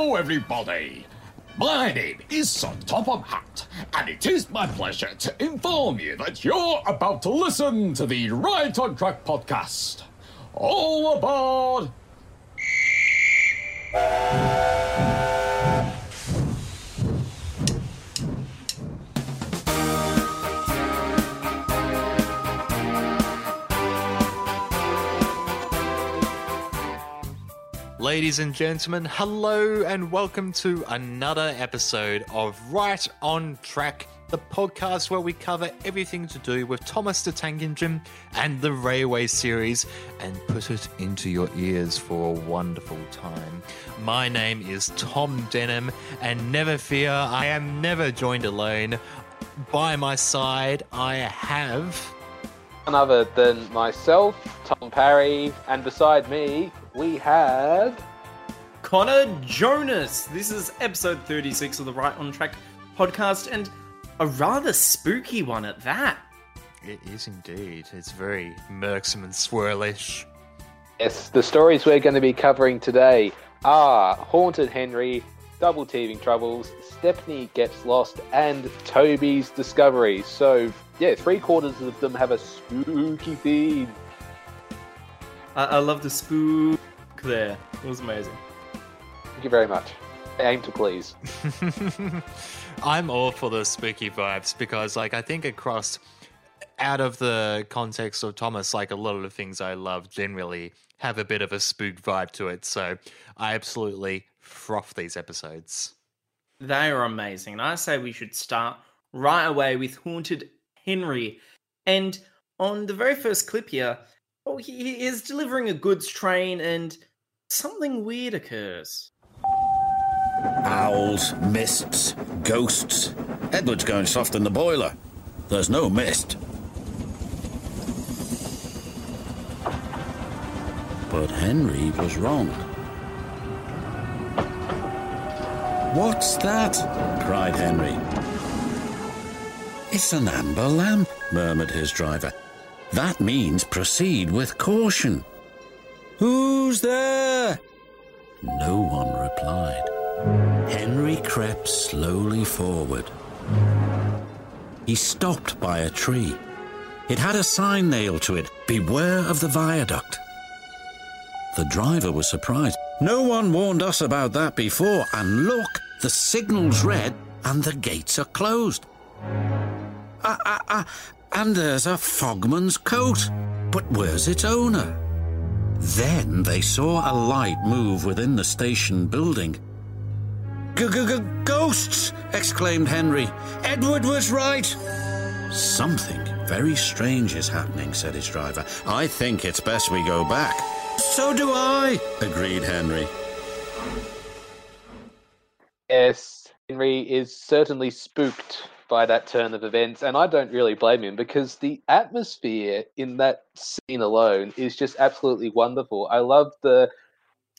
Hello, everybody. My name is Sir Topham Hatt, and it is my pleasure to inform you that you're about to listen to the Right on Track podcast. All aboard! Ladies and gentlemen, hello and welcome to another episode of Right on Track, the podcast where we cover everything to do with Thomas the Tank Engine and the Railway series and put it into your ears for a wonderful time. My name is Tom Denham, and never fear, I am never joined alone. By my side, I have. None other than myself, Tom Parry, and beside me, we have. Connor Jonas. This is episode 36 of the Right on Track podcast, and a rather spooky one at that. It is indeed. It's very murksome and swirlish. Yes, the stories we're going to be covering today are Haunted Henry, Double Teething Troubles, Stepney Gets Lost, and Toby's Discovery. So, yeah, three quarters of them have a spooky theme. I, I love the spook there. It was amazing. Thank you very much. I aim to please. I'm all for the spooky vibes because, like, I think across out of the context of Thomas, like a lot of the things I love generally have a bit of a spook vibe to it. So I absolutely froth these episodes. They are amazing. And I say we should start right away with Haunted Henry. And on the very first clip here, oh, he he is delivering a goods train and something weird occurs. Owls, mists, ghosts. Edward's going soft in the boiler. There's no mist. But Henry was wrong. What's that? cried Henry. It's an amber lamp, murmured his driver. That means proceed with caution. Who's there? No one replied. Henry crept slowly forward. He stopped by a tree. It had a sign nailed to it Beware of the viaduct. The driver was surprised. No one warned us about that before, and look, the signal's red and the gates are closed. Ah, ah, ah, and there's a fogman's coat. But where's its owner? Then they saw a light move within the station building. Ghosts! exclaimed Henry. Edward was right. Something very strange is happening, said his driver. I think it's best we go back. So do I, agreed Henry. Yes, Henry is certainly spooked by that turn of events, and I don't really blame him because the atmosphere in that scene alone is just absolutely wonderful. I love the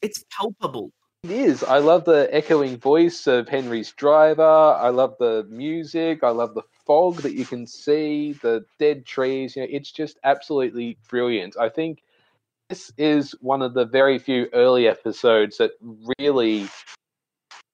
It's palpable. It is. I love the echoing voice of Henry's driver. I love the music. I love the fog that you can see, the dead trees. You know, it's just absolutely brilliant. I think this is one of the very few early episodes that really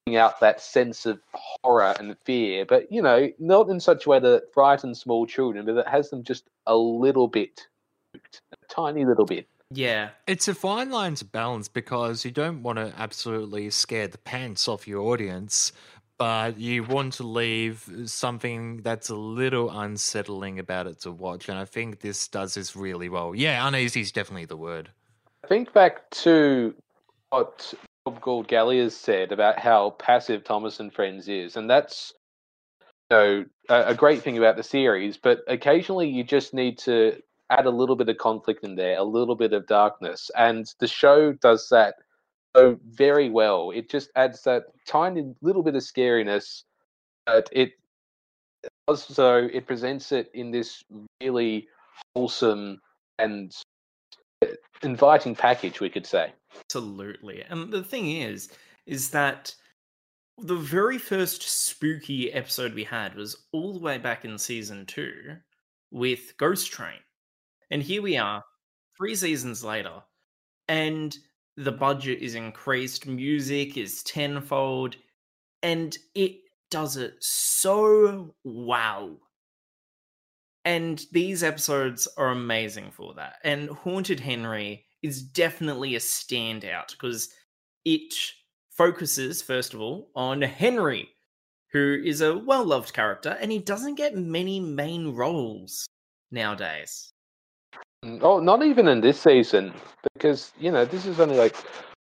bring out that sense of horror and fear, but you know, not in such a way that it frightens small children, but it has them just a little bit, a tiny little bit. Yeah. It's a fine line to balance because you don't want to absolutely scare the pants off your audience, but you want to leave something that's a little unsettling about it to watch. And I think this does this really well. Yeah, uneasy is definitely the word. Think back to what Bob Gauld-Galliers said about how passive Thomas and Friends is, and that's you know a, a great thing about the series. But occasionally, you just need to add a little bit of conflict in there, a little bit of darkness, and the show does that so very well. It just adds that tiny little bit of scariness, but it also it presents it in this really wholesome and inviting package, we could say. Absolutely. And the thing is, is that the very first spooky episode we had was all the way back in season two with Ghost Train. And here we are, three seasons later, and the budget is increased, music is tenfold, and it does it so well. And these episodes are amazing for that. And Haunted Henry is definitely a standout because it focuses, first of all, on Henry, who is a well loved character, and he doesn't get many main roles nowadays. Mm, Oh, not even in this season, because you know this is only like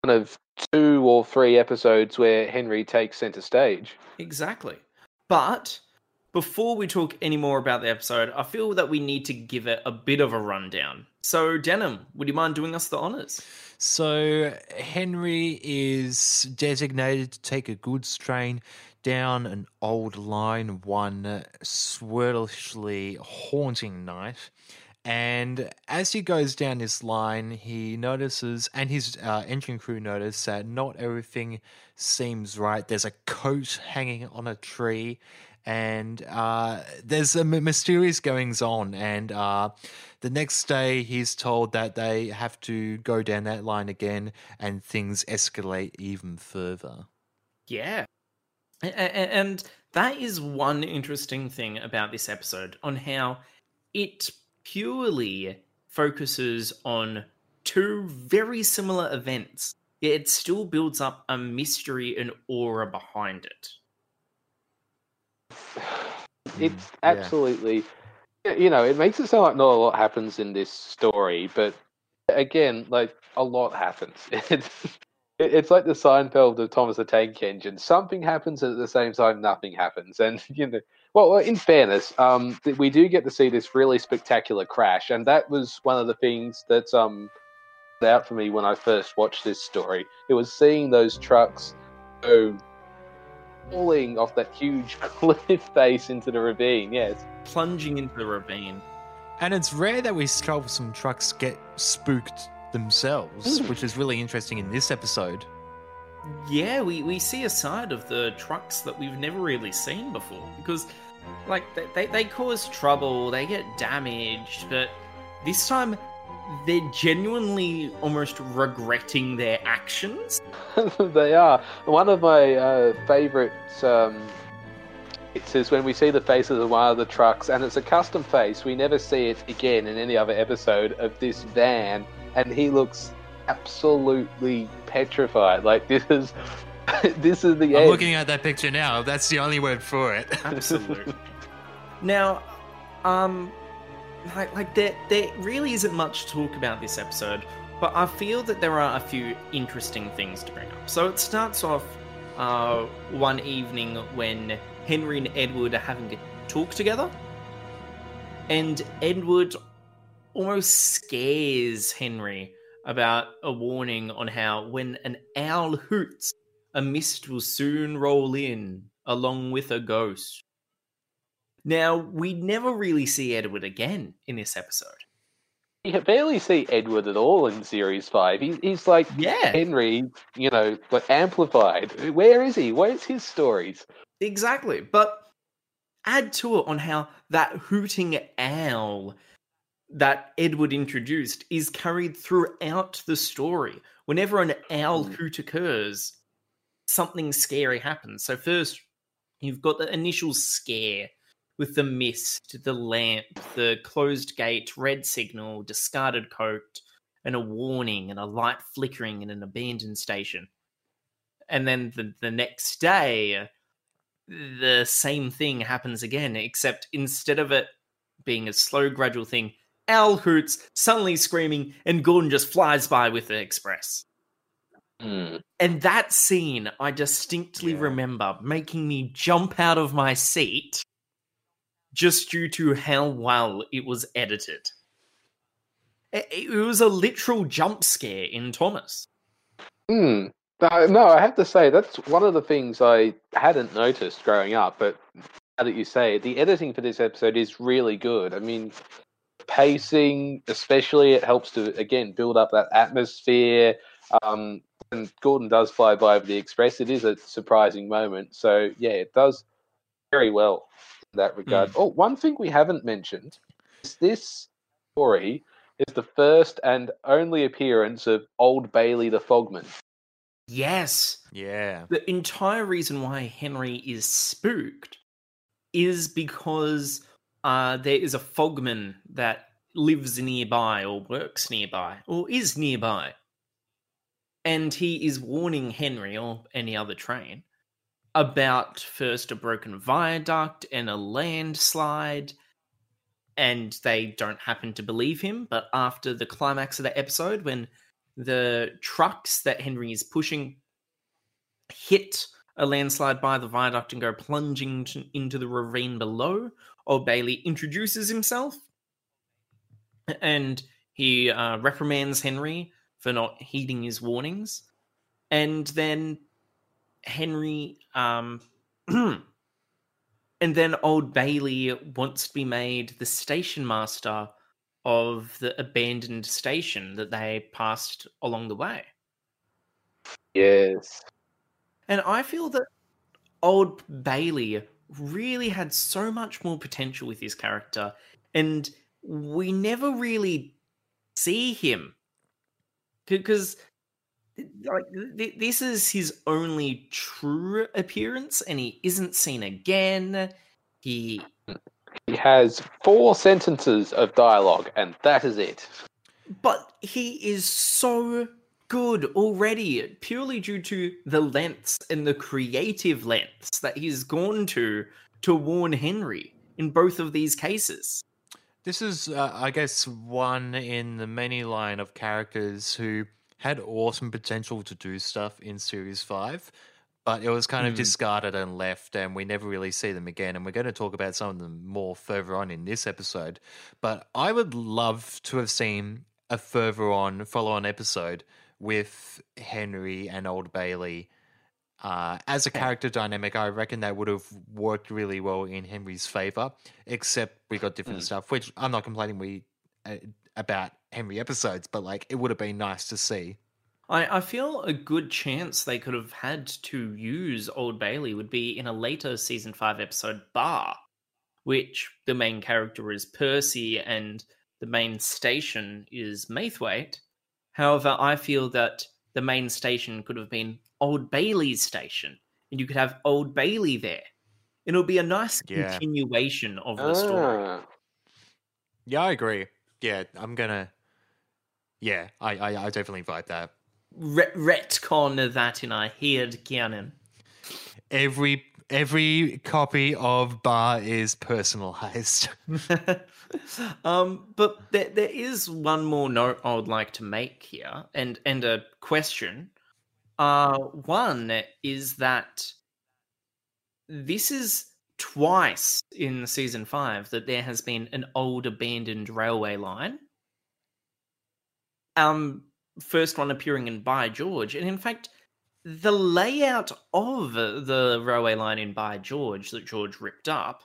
one of two or three episodes where Henry takes center stage. Exactly. But before we talk any more about the episode, I feel that we need to give it a bit of a rundown. So, Denim, would you mind doing us the honors? So Henry is designated to take a goods train down an old line one swirlishly haunting night. And as he goes down this line, he notices, and his uh, engine crew notice that not everything seems right. There's a coat hanging on a tree, and uh, there's a mysterious goings on. And uh, the next day, he's told that they have to go down that line again, and things escalate even further. Yeah. And that is one interesting thing about this episode on how it purely focuses on two very similar events, yet it still builds up a mystery and aura behind it. It's Mm, yeah. absolutely, you know, it makes it sound like not a lot happens in this story, but again, like a lot happens. It's it's like the Seinfeld of Thomas the Tank Engine. Something happens and at the same time, nothing happens. And you know, well, in fairness, um, th- we do get to see this really spectacular crash, and that was one of the things that um stood out for me when I first watched this story. It was seeing those trucks go falling off that huge cliff face into the ravine. Yes. Plunging into the ravine. And it's rare that we troublesome trucks get spooked themselves, which is really interesting in this episode. Yeah, we, we see a side of the trucks that we've never really seen before because, like, they, they, cause trouble, they get damaged, but this time they're genuinely almost regretting their actions. they are. One of my uh, favorite um, bits is when we see the faces of one of the trucks, and it's a custom face. We never see it again in any other episode of this van, and he looks absolutely petrified. Like this is this is the I'm end. looking at that picture now. That's the only word for it. Absolutely. now, um, like, like there, there really isn't much talk about this episode, but I feel that there are a few interesting things to bring up. So it starts off uh, one evening when Henry and Edward are having a talk together, and Edward almost scares Henry about a warning on how when an owl hoots, a mist will soon roll in along with a ghost. Now, we never really see Edward again in this episode. You barely see Edward at all in series five. He, he's like Yeah, Henry, you know, but amplified. Where is he? Where's his stories? exactly. But add to it on how that hooting owl that Edward introduced is carried throughout the story. Whenever an owl Mm. hoot occurs, something scary happens. So, first, you've got the initial scare with the mist, the lamp, the closed gate, red signal, discarded coat, and a warning and a light flickering in an abandoned station. And then the, the next day, the same thing happens again, except instead of it being a slow, gradual thing, Owl hoots, suddenly screaming, and Gordon just flies by with the express. Hmm. And that scene, I distinctly Yeah. remember making me jump out of my seat just due to how well it was edited. It, was a literal jump scare in Thomas. Hmm. No, no, I have to say that's one of the things I hadn't noticed growing up, but now that you say the editing for this episode is really good. I mean, pacing, especially, it helps to again build up that atmosphere. Um, and Gordon does fly by with the express. It is a surprising moment, so yeah, it does very well in that regard. Oh, one thing we haven't mentioned is this story is the first and only appearance of Old Bailey the Fogman. Yes. Yeah. The entire reason why Henry is spooked is because uh, there is a fogman that lives nearby or works nearby or is nearby. And he is warning Henry or any other train about first a broken viaduct and a landslide. And they don't happen to believe him. But after the climax of the episode, when the trucks that Henry is pushing hit a landslide by the viaduct and go plunging to, into the ravine below, Old Bailey introduces himself and he uh, reprimands Henry for not heeding his warnings. And then Henry, um, and then Old Bailey wants to be made the station master of the abandoned station that they passed along the way. Yes. And I feel that Old Bailey really had so much more potential with his character, and we never really see him because like th- this is his only true appearance and he isn't seen again he He has four sentences of dialogue, and that is it. but he is so good already purely due to the lengths and the creative lengths that he's gone to to warn henry in both of these cases This is, uh, I guess, one in the many line of characters who had awesome potential to do stuff in Series 5, but it was kind of Mm. discarded and left, and we never really see them again. And we're going to talk about some of them more further on in this episode. But I would love to have seen a further on, follow on episode with Henry and Old Bailey. Uh, as a character dynamic, I reckon that would have worked really well in Henry's favor. Except we got different Mm. stuff, which I'm not complaining we uh, about Henry episodes, but like it would have been nice to see. I, I feel a good chance they could have had to use Old Bailey would be in a later season five episode Bar, which the main character is Percy and the main station is Maithwaite. However, I feel that the main station could have been Old Bailey's station, and you could have Old Bailey there. It'll be a nice Yeah. continuation of the story. Ah, Yeah, I agree. Yeah, I'm gonna. Yeah, I I, I definitely vibe that. Re- retcon that in our head canon. Every every copy of Bar is personalized. um, but there, there is one more note I would like to make here, and and a question. Uh, one is that this is twice in season five that there has been an old abandoned railway line. Um, first one appearing in By George, and in fact, the layout of the railway line in By George that George ripped up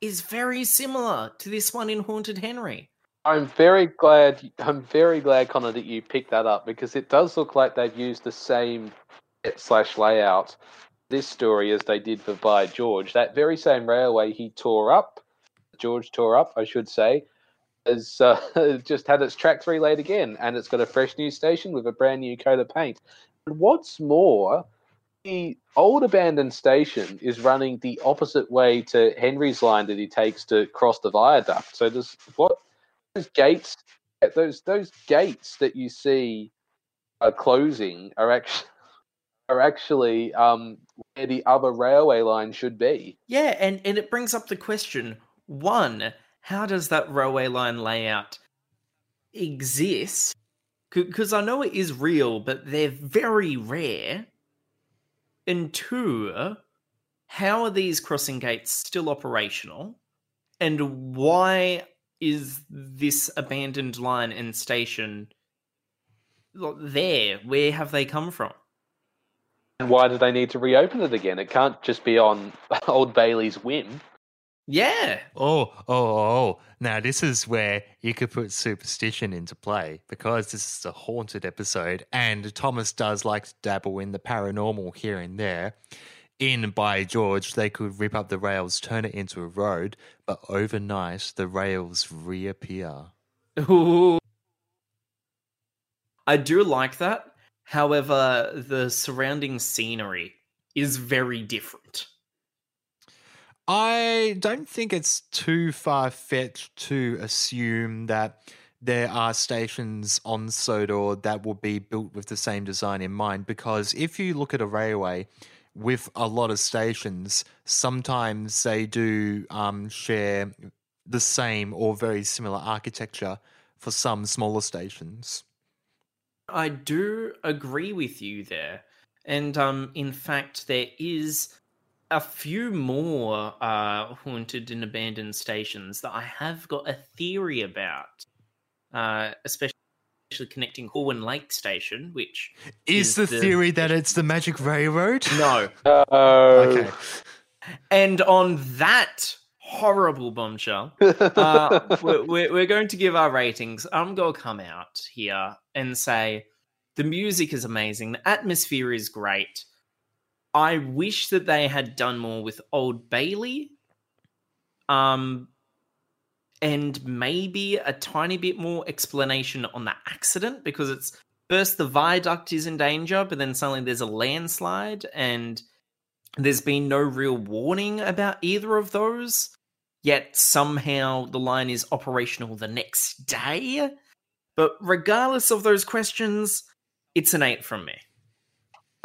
is very similar to this one in Haunted Henry. I'm very glad. I'm very glad, Connor, that you picked that up because it does look like they've used the same slash layout this story as they did for By George. That very same railway he tore up, George tore up, I should say, has uh, just had its tracks relayed again, and it's got a fresh new station with a brand new coat of paint. And what's more, the old abandoned station is running the opposite way to Henry's line that he takes to cross the viaduct. So does what those gates, those those gates that you see are closing are actually are actually um, where the other railway line should be. Yeah, and, and it brings up the question one, how does that railway line layout exist? Because I know it is real, but they're very rare. And two, how are these crossing gates still operational? And why is this abandoned line and station there? Where have they come from? And why do they need to reopen it again? It can't just be on Old Bailey's whim. Yeah, Oh, oh, oh. Now, this is where you could put superstition into play because this is a haunted episode and Thomas does like to dabble in the paranormal here and there. In By George, they could rip up the rails, turn it into a road, but overnight the rails reappear. Ooh. I do like that. However, the surrounding scenery is very different. I don't think it's too far fetched to assume that there are stations on Sodor that will be built with the same design in mind. Because if you look at a railway with a lot of stations, sometimes they do um, share the same or very similar architecture for some smaller stations. I do agree with you there. And um, in fact, there is a few more uh, haunted and abandoned stations that I have got a theory about, uh, especially connecting Horwin Lake Station, which is, is the, the, theory that it's the Magic Railroad? No. Uh, okay. And on that horrible bombshell, uh, we're, we're going to give our ratings. I'm going to come out here and say the music is amazing, the atmosphere is great I wish that they had done more with Old Bailey. Um, and maybe a tiny bit more explanation on the accident because it's first the viaduct is in danger, but then suddenly there's a landslide, and there's been no real warning about either of those. Yet somehow the line is operational the next day. But regardless of those questions, it's an eight from me.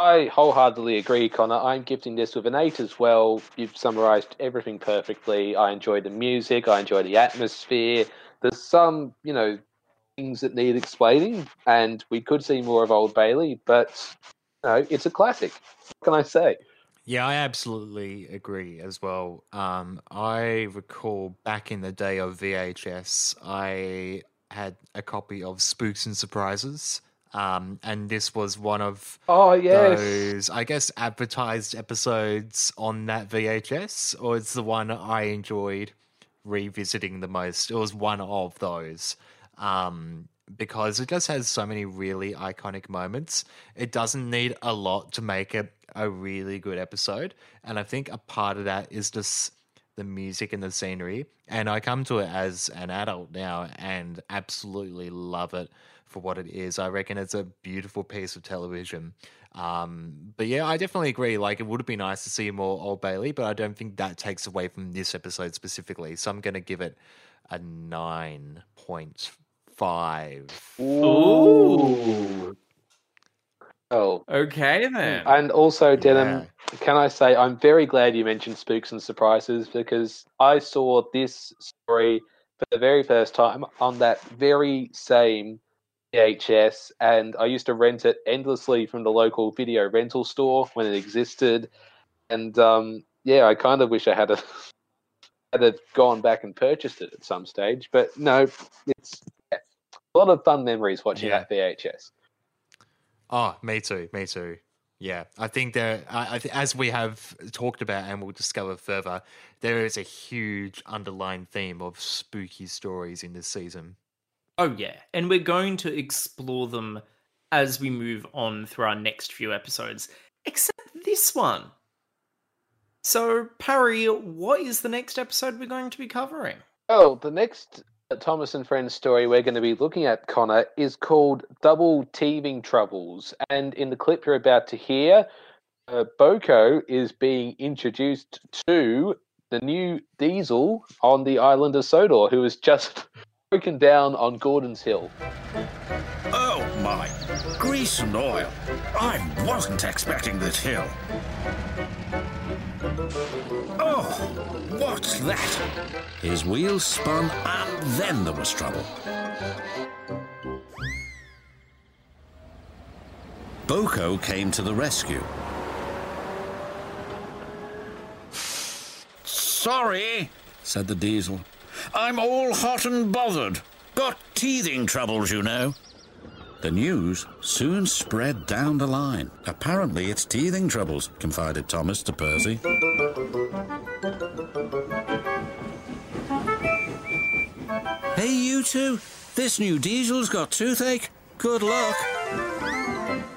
I wholeheartedly agree, Connor. I'm gifting this with an eight as well. You've summarized everything perfectly. I enjoy the music. I enjoy the atmosphere. There's some, you know, things that need explaining, and we could see more of Old Bailey, but you know, it's a classic. What can I say? Yeah, I absolutely agree as well. Um, I recall back in the day of VHS, I had a copy of Spooks and Surprises um, and this was one of oh yes. those, I guess, advertised episodes on that VHS, or it's the one I enjoyed revisiting the most. It was one of those. Um, because it just has so many really iconic moments. It doesn't need a lot to make it a really good episode. And I think a part of that is just the music and the scenery. And I come to it as an adult now and absolutely love it for what it is. I reckon it's a beautiful piece of television. Um, but yeah, I definitely agree. Like, it would have been nice to see more Old Bailey, but I don't think that takes away from this episode specifically. So I'm going to give it a 9.5. Ooh. Oh. Okay, then. And also, Denim, yeah. can I say, I'm very glad you mentioned Spooks and Surprises because I saw this story for the very first time on that very same VHS, and I used to rent it endlessly from the local video rental store when it existed. And um, yeah, I kind of wish I had a had a gone back and purchased it at some stage. But no, it's yeah, a lot of fun memories watching yeah. that VHS. Oh, me too. Me too. Yeah, I think there, I, I as we have talked about and we'll discover further, there is a huge underlying theme of spooky stories in this season. Oh, yeah. And we're going to explore them as we move on through our next few episodes, except this one. So, Parry, what is the next episode we're going to be covering? Oh, the next Thomas and Friends story we're going to be looking at, Connor, is called Double Teething Troubles. And in the clip you're about to hear, uh, Boko is being introduced to the new Diesel on the island of Sodor, who has just broken down on Gordon's Hill. Oh my, grease and oil. I wasn't expecting this hill. Oh, what's that? His wheels spun and then there was trouble. Boko came to the rescue. Sorry, said the diesel. I'm all hot and bothered. Got teething troubles, you know. The news soon spread down the line. Apparently, it's teething troubles, confided Thomas to Percy. Hey, you two. This new diesel's got toothache. Good luck.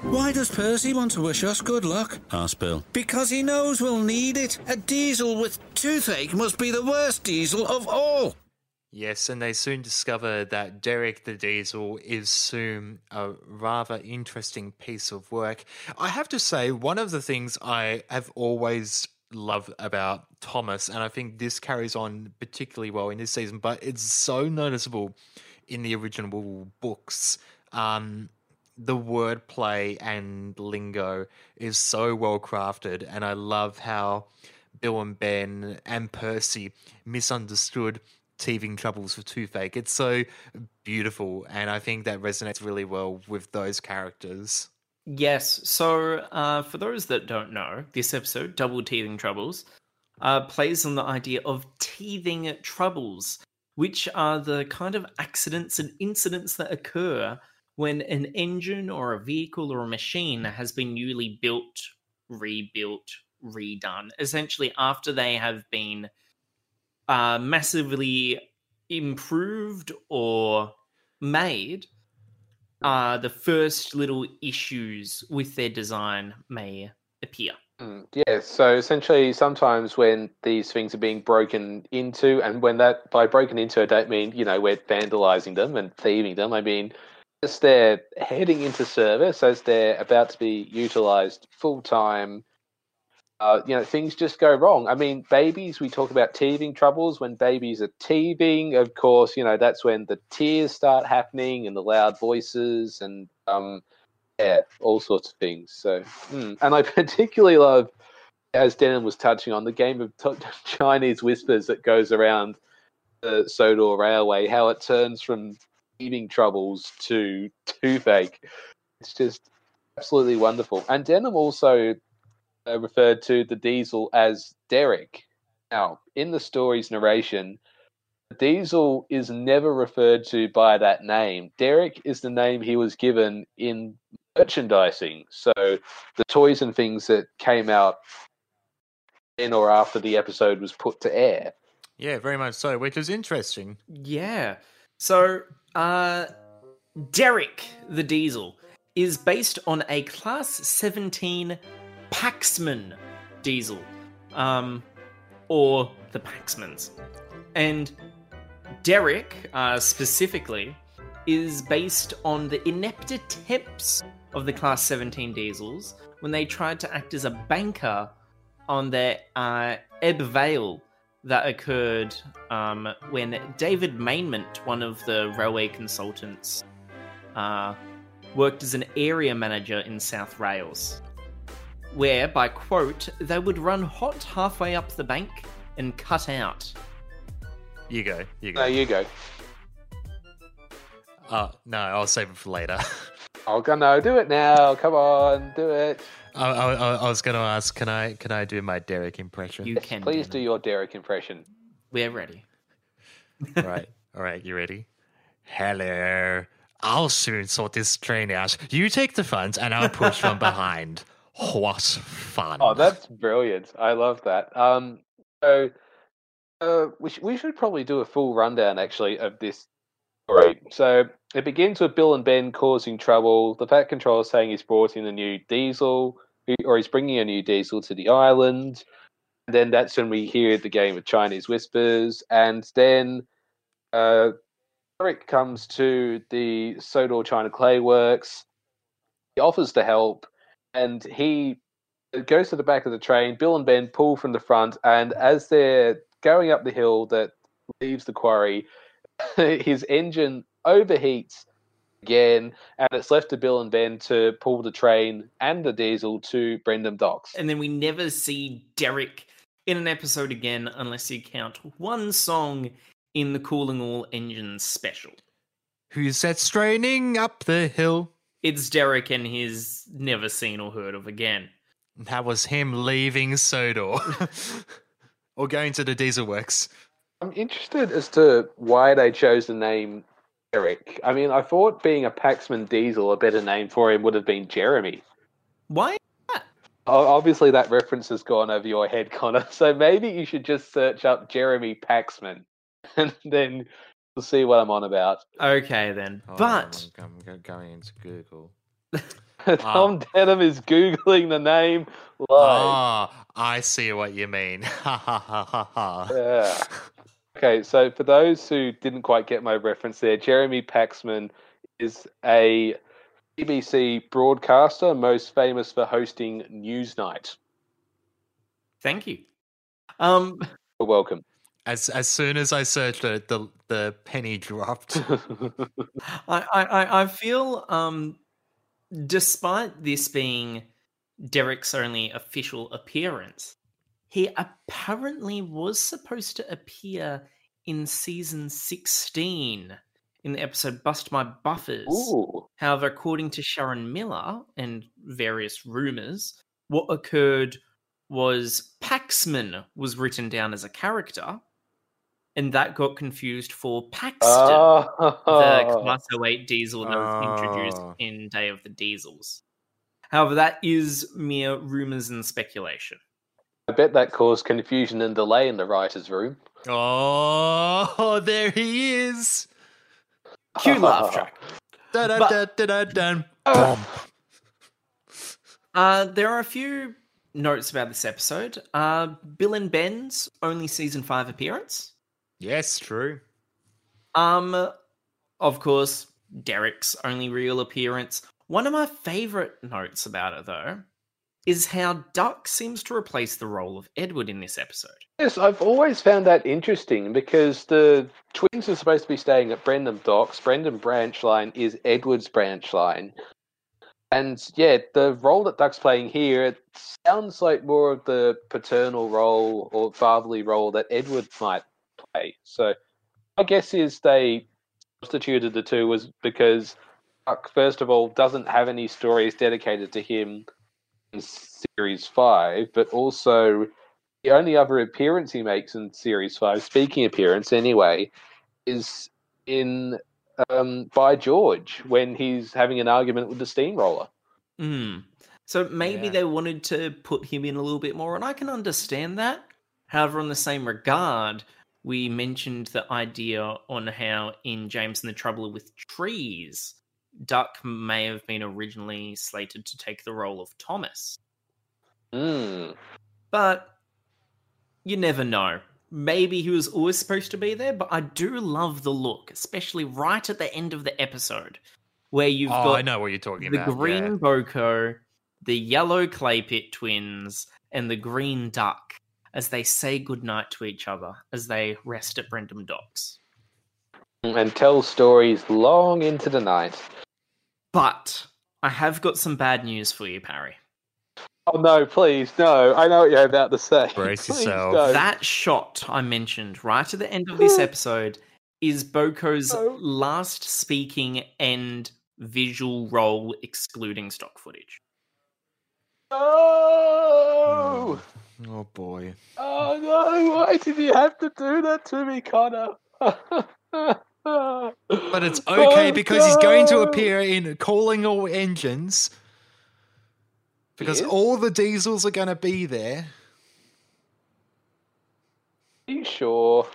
Why does Percy want to wish us good luck? asked Bill. Because he knows we'll need it. A diesel with toothache must be the worst diesel of all. Yes, and they soon discover that Derek the Diesel is soon a rather interesting piece of work. I have to say, one of the things I have always loved about Thomas, and I think this carries on particularly well in this season, but it's so noticeable in the original books. Um, the wordplay and lingo is so well crafted, and I love how Bill and Ben and Percy misunderstood teething troubles for Toothache. It's so beautiful, and I think that resonates really well with those characters. Yes. So, uh, for those that don't know, this episode, Double Teething Troubles, uh, plays on the idea of teething troubles, which are the kind of accidents and incidents that occur when an engine or a vehicle or a machine has been newly built, rebuilt, redone. Essentially, after they have been uh, massively improved or made, uh, the first little issues with their design may appear. Mm, yeah, so essentially, sometimes when these things are being broken into, and when that by broken into, I don't mean you know we're vandalizing them and thieving them. I mean as they're heading into service, as they're about to be utilized full time, uh, you know, things just go wrong. I mean, babies, we talk about teething troubles. When babies are teething, of course, you know, that's when the tears start happening and the loud voices and, um, yeah, all sorts of things. So, mm. and I particularly love, as Denim was touching on, the game of t- Chinese whispers that goes around the Sodor Railway, how it turns from teething troubles to toothache. It's just absolutely wonderful. And Denim also referred to the Diesel as Derek. Now, in the story's narration, Diesel is never referred to by that name. Derek is the name he was given in merchandising. So the toys and things that came out in or after the episode was put to air. Yeah, very much so, which is interesting. Yeah. So, uh, Derek the Diesel is based on a Class 17 Paxman Diesel, um, or the Paxmans. And Derek, uh, specifically, is based on the inept attempts of the Class 17 Diesels when they tried to act as a banker on their uh, Ebbw Vale that occurred um, when David Maidment, one of the railway consultants, uh, worked as an area manager in South Wales where, by quote, they would run hot halfway up the bank and cut out. You go. You go. No, you go. Uh, no, I'll save it for later. Oh, go- no, do it now. Come on, do it. I, I, I- I was going to ask, can I can I do my Derek impression? You can. Please Dan. do your Derek impression. We're ready. All right, all right, you ready? Hello. I'll soon sort this train out. You take the front, and I'll push from behind. What fun! Oh, that's brilliant. I love that. Um, so uh, we, sh- we should probably do a full rundown actually of this story. So it begins with Bill and Ben causing trouble. The Fat Controller saying he's brought in a new diesel, or he's bringing a new diesel to the island. And then that's when we hear the game of Chinese whispers. And then uh, Derek comes to the Sodor China Clay Works. He offers to help, and he goes to the back of the train. Bill and Ben pull from the front, and as they're going up the hill that leaves the quarry, his engine overheats again, and it's left to Bill and Ben to pull the train and the diesel to Brendam Docks. And then we never see Derek in an episode again unless you count one song in the Calling All Engines special. Who's that straining up the hill? It's Derek and he's never seen or heard of again. That was him leaving Sodor, or going to the Diesel Works. I'm interested as to why they chose the name Derek. I mean, I thought being a Paxman Diesel, a better name for him would have been Jeremy. Why? Obviously, that reference has gone over your head, Connor. So maybe you should just search up Jeremy Paxman, and then you'll see what I'm on about. Okay, then. but I'm, I'm going into Google. Tom Denham is googling the name live. Ah, I see what you mean. Ha ha ha ha ha. Yeah. Okay, so for those who didn't quite get my reference there, Jeremy Paxman is a BBC broadcaster, most famous for hosting Newsnight. Thank you. Um, You're welcome. As as soon as I searched it, the the penny dropped. I, I, I- feel, um, despite this being Derek's only official appearance, he apparently was supposed to appear in season 16 in the episode Bust My Buffers. Ooh. However, according to Sharon Miller and various rumors, what occurred was Paxman was written down as a character, and that got confused for Paxton, the Oh. Class 08 diesel that was introduced Oh. in Day of the Diesels. However, that is mere rumors and speculation. I bet that caused confusion and delay in the writer's room. oh, there he is. Cue laugh track. But- dun. Uh, Uh, there are a few notes about this episode. Uh, Bill and Ben's only season five appearance. Yes, true. Um, of course, Derek's only real appearance. One of my favorite notes about it, though, is how Duck seems to replace the role of Edward in this episode. Yes, I've always found that interesting because the twins are supposed to be staying at Brendam Docks. Brendam Branch Line is Edward's branch line. And yeah, the role that Duck's playing here, it sounds like more of the paternal role or fatherly role that Edward might play. So my guess is they substituted the two was because Duck, first of all, doesn't have any stories dedicated to him in series five, but also the only other appearance he makes in series five, speaking appearance anyway, is in um, by George when he's having an argument with the steamroller. Hmm. So maybe Yeah. they wanted to put him in a little bit more, and I can understand that. However, in the same regard, we mentioned the idea on how in James and the Trouble with Trees, Duck may have been originally slated to take the role of Thomas. Hmm. But you never know. Maybe he was always supposed to be there, but I do love the look, especially right at the end of the episode, where you've oh, got I know what you're talking the about. green yeah. Boko, the yellow clay pit twins, and the green duck as they say goodnight to each other as they rest at Brendam Docks. And tell stories long into the night. But I have got some bad news for you, Parry. Oh no, please, no. I know what you're about to say. Brace Please yourself. don't. That shot I mentioned right at the end of this episode is Boko's No. last speaking and visual role excluding stock footage. No! Hmm. Oh boy. Oh no! Why did you have to do that to me, Connor? But it's okay oh, because he's going to appear in Calling All Engines. Because all the diesels are going to be there. Are you sure?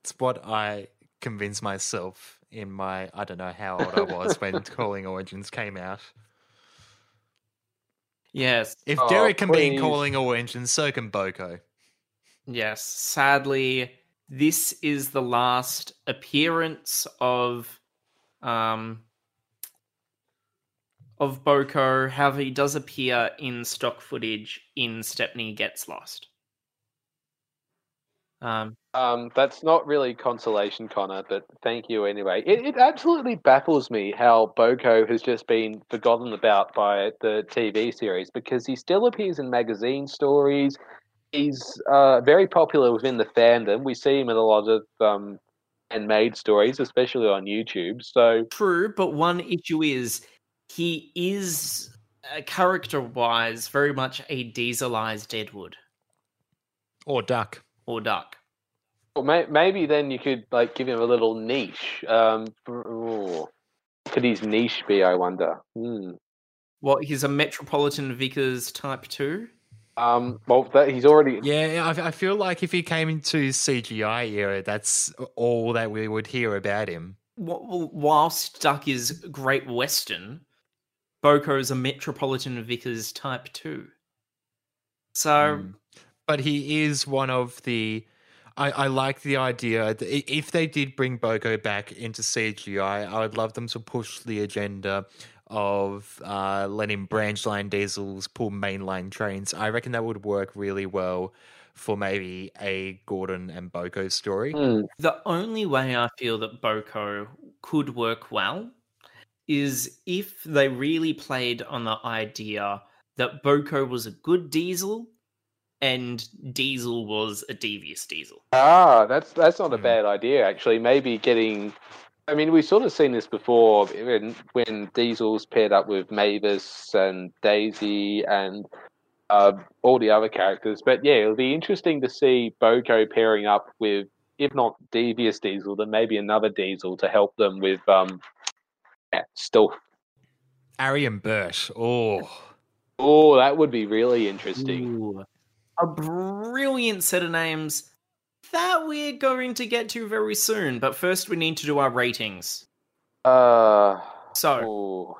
It's what I convinced myself in my I don't know how old I was when Calling All Engines came out. Yes, If Oh, Derek can be in please. Calling All Engines, so can Boko. Yes, sadly, this is the last appearance of um of Boko. However, he does appear in stock footage in Stepney Gets Lost. Um, Um, that's not really consolation, Connor, but thank you anyway. It, it absolutely baffles me how Boko has just been forgotten about by the TV series because he still appears in magazine stories. He's uh, very popular within the fandom. We see him in a lot of um, handmade stories, especially on YouTube. So, true, but one issue is he is uh, character-wise very much a dieselized Deadwood Or Duck. Or Duck. well, may, maybe then you could like give him a little niche. Um, ooh. what could his niche be? I wonder. Hmm. What? He's a Metropolitan Vickers Type Two. Um, well, that, he's already Yeah, I, I feel like if he came into CGI era, that's all that we would hear about him. Wh- wh- whilst Duck is Great Western, Boko is a Metropolitan Vickers Type 2. So, Mm. But he is one of the. I, I like the idea. that If they did bring Boko back into CGI, I would love them to push the agenda of uh, letting branch line diesels pull mainline trains. I reckon that would work really well for maybe a Gordon and Boko story. Hmm. The only way I feel that Boko could work well is if they really played on the idea that Boko was a good diesel and Diesel was a devious diesel. Ah, that's that's not a Hmm. bad idea actually. Maybe getting. I mean, we've sort of seen this before when when Diesel's paired up with Mavis and Daisy and uh, all the other characters. But yeah, it'll be interesting to see BoCo pairing up with, if not Devious Diesel, then maybe another Diesel to help them with um, yeah, stealth. Arry and Bert. Oh, Oh, that would be really interesting. Ooh. A brilliant set of names that we're going to get to very soon. But first, we need to do our ratings. Uh, So, oh.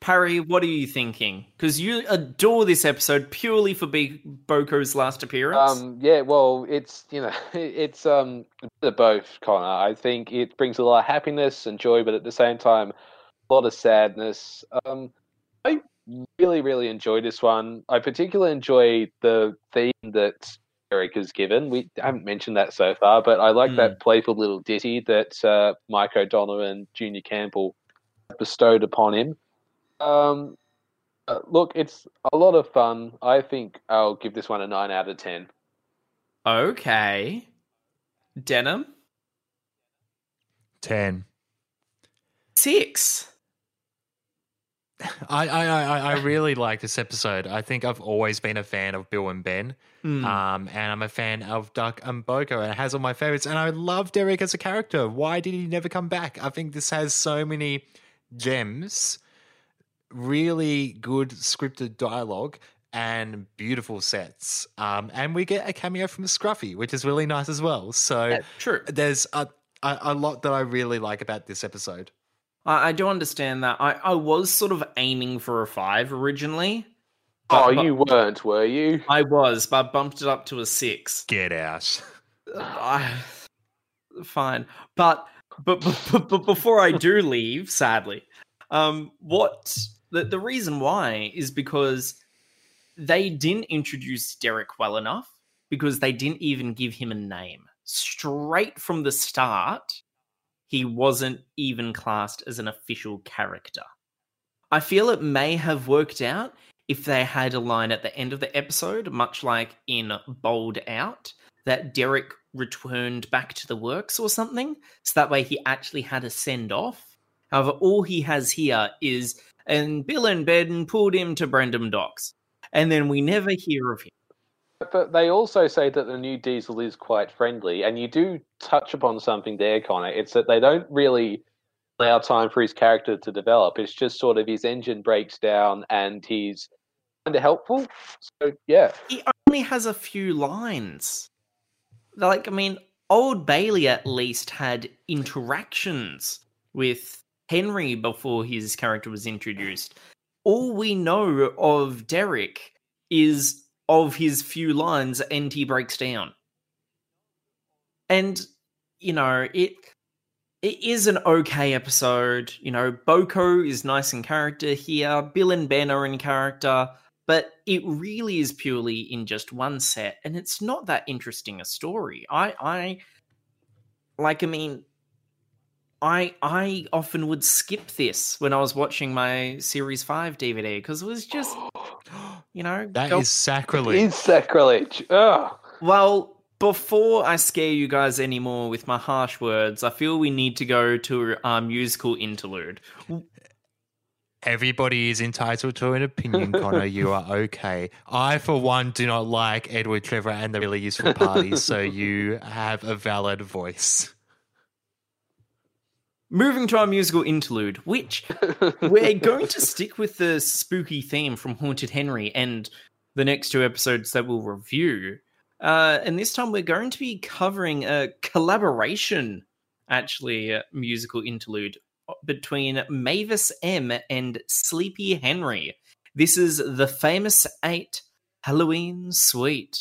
Parry, what are you thinking? Because you adore this episode purely for Big BoCo's last appearance. Um, yeah, well, it's you know, it's um, of both, Connor. I think it brings a lot of happiness and joy, but at the same time, a lot of sadness. Um, I really, really enjoy this one. I particularly enjoy the theme that Derek has given. We haven't mentioned that so far, but I like that playful little ditty that uh, Mike O'Donnell and Junior Campbell bestowed upon him. Um, uh, look, it's a lot of fun. I think I'll give this one a nine out of ten. okay. Denim? 10. Six. I, I, I, I really like this episode. I think I've always been a fan of Bill and Ben. Hmm. Um, and I'm a fan of Duck and BoCo, and it has all my favorites. And I love Derek as a character. Why did he never come back? I think this has so many gems, really good scripted dialogue, and beautiful sets. Um, and we get a cameo from Scruffy, which is really nice as well. So Yeah, true. there's a, a, a lot that I really like about this episode. I, I do understand that. I, I was sort of aiming for a five originally. Oh, But- but- you weren't, were you? I was, but I bumped it up to a six. Get out. I, fine, but, but but but before I do leave, sadly, um, what the the reason why is because they didn't introduce Derek well enough because they didn't even give him a name straight from the start. He wasn't even classed as an official character. I feel it may have worked out if they had a line at the end of the episode, much like in Bowled Out, that Derek returned back to the works or something. So that way he actually had a send off. However, all he has here is, and Bill and Ben pulled him to Brendam Docks. And then we never hear of him. But they also say that the new diesel is quite friendly, and you do touch upon something there, Connor. It's that they don't really allow time for his character to develop. It's just sort of his engine breaks down and he's kind of helpful. So, yeah. He only has a few lines. Like, I mean, Old Bailey at least had interactions with Henry before his character was introduced. All we know of Derek is of his few lines and he breaks down. And, you know, it it is an okay episode. You know, BoCo is nice in character here. Bill and Ben are in character but it really is purely in just one set and it's not that interesting a story i i like i mean i i often would skip this when i was watching my series 5 dvd because it was just you know That is go- sacrilege. It's sacrilege. Ugh. well before i scare you guys anymore with my harsh words i feel we need to go to our musical interlude Everybody is entitled to an opinion, Connor. You are okay. I, for one, do not like Edward Trevor and the really useful parties, so you have a valid voice. Moving to our musical interlude which we're going to stick with the spooky theme from Haunted Henry and the next two episodes that we'll review. Uh, and this time we're going to be covering a collaboration, actually, uh, musical interlude between Mavis M and Sleepy Henry. This is the famous eight Halloween Suite.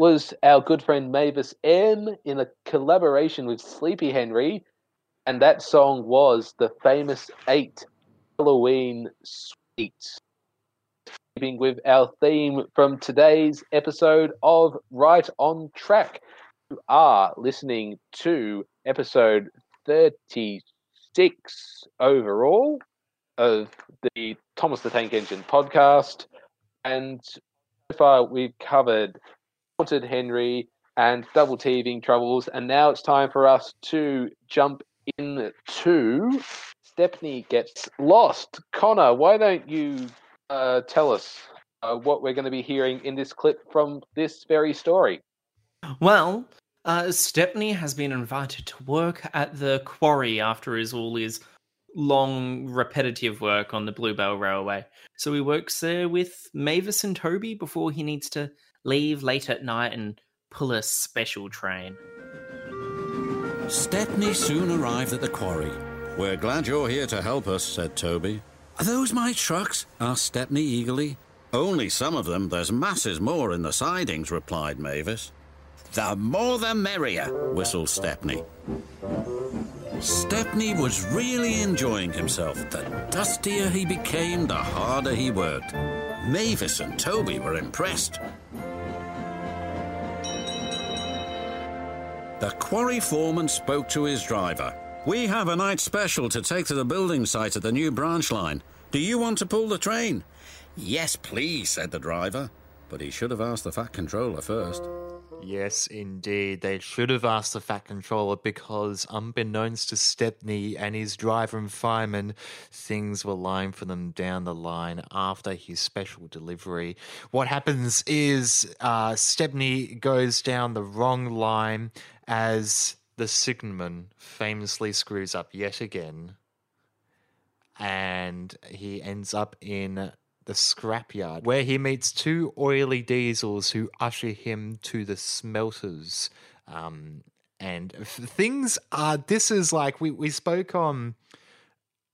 Was our good friend Mavis M in a collaboration with Sleepy Henry, and that song was the famous Eight Halloween Suite. Keeping with our theme from today's episode of Right on Track, you are listening to episode 36 overall of the Thomas the Tank Engine podcast. And so far, we've covered Haunted Henry and Double Teething Troubles. And now it's time for us to jump into Stepney Gets Lost. Connor, why don't you uh, tell us uh, what we're going to be hearing in this clip from this very story? Well, uh, Stepney has been invited to work at the quarry after his all his long, repetitive work on the Bluebell Railway. So he works there with Mavis and Toby before he needs to leave late at night and pull a special train. Stepney soon arrived at the quarry. We're glad you're here to help us, said Toby. Are those my trucks? asked Stepney eagerly. Only some of them. There's masses more in the sidings, replied Mavis. The more the merrier, whistled Stepney. Stepney was really enjoying himself. The dustier he became, the harder he worked. Mavis and Toby were impressed. The quarry foreman spoke to his driver. We have a night special to take to the building site at the new branch line. Do you want to pull the train? Yes, please, said the driver. But he should have asked the Fat Controller first. Yes, indeed. They should have asked the Fat Controller because, unbeknownst to Stepney and his driver and fireman, things were lying for them down the line after his special delivery. What happens is uh, Stepney goes down the wrong line as the signalman famously screws up yet again. And he ends up in the scrapyard, where he meets two oily diesels who usher him to the smelters. Um, and things are. This is like we we spoke on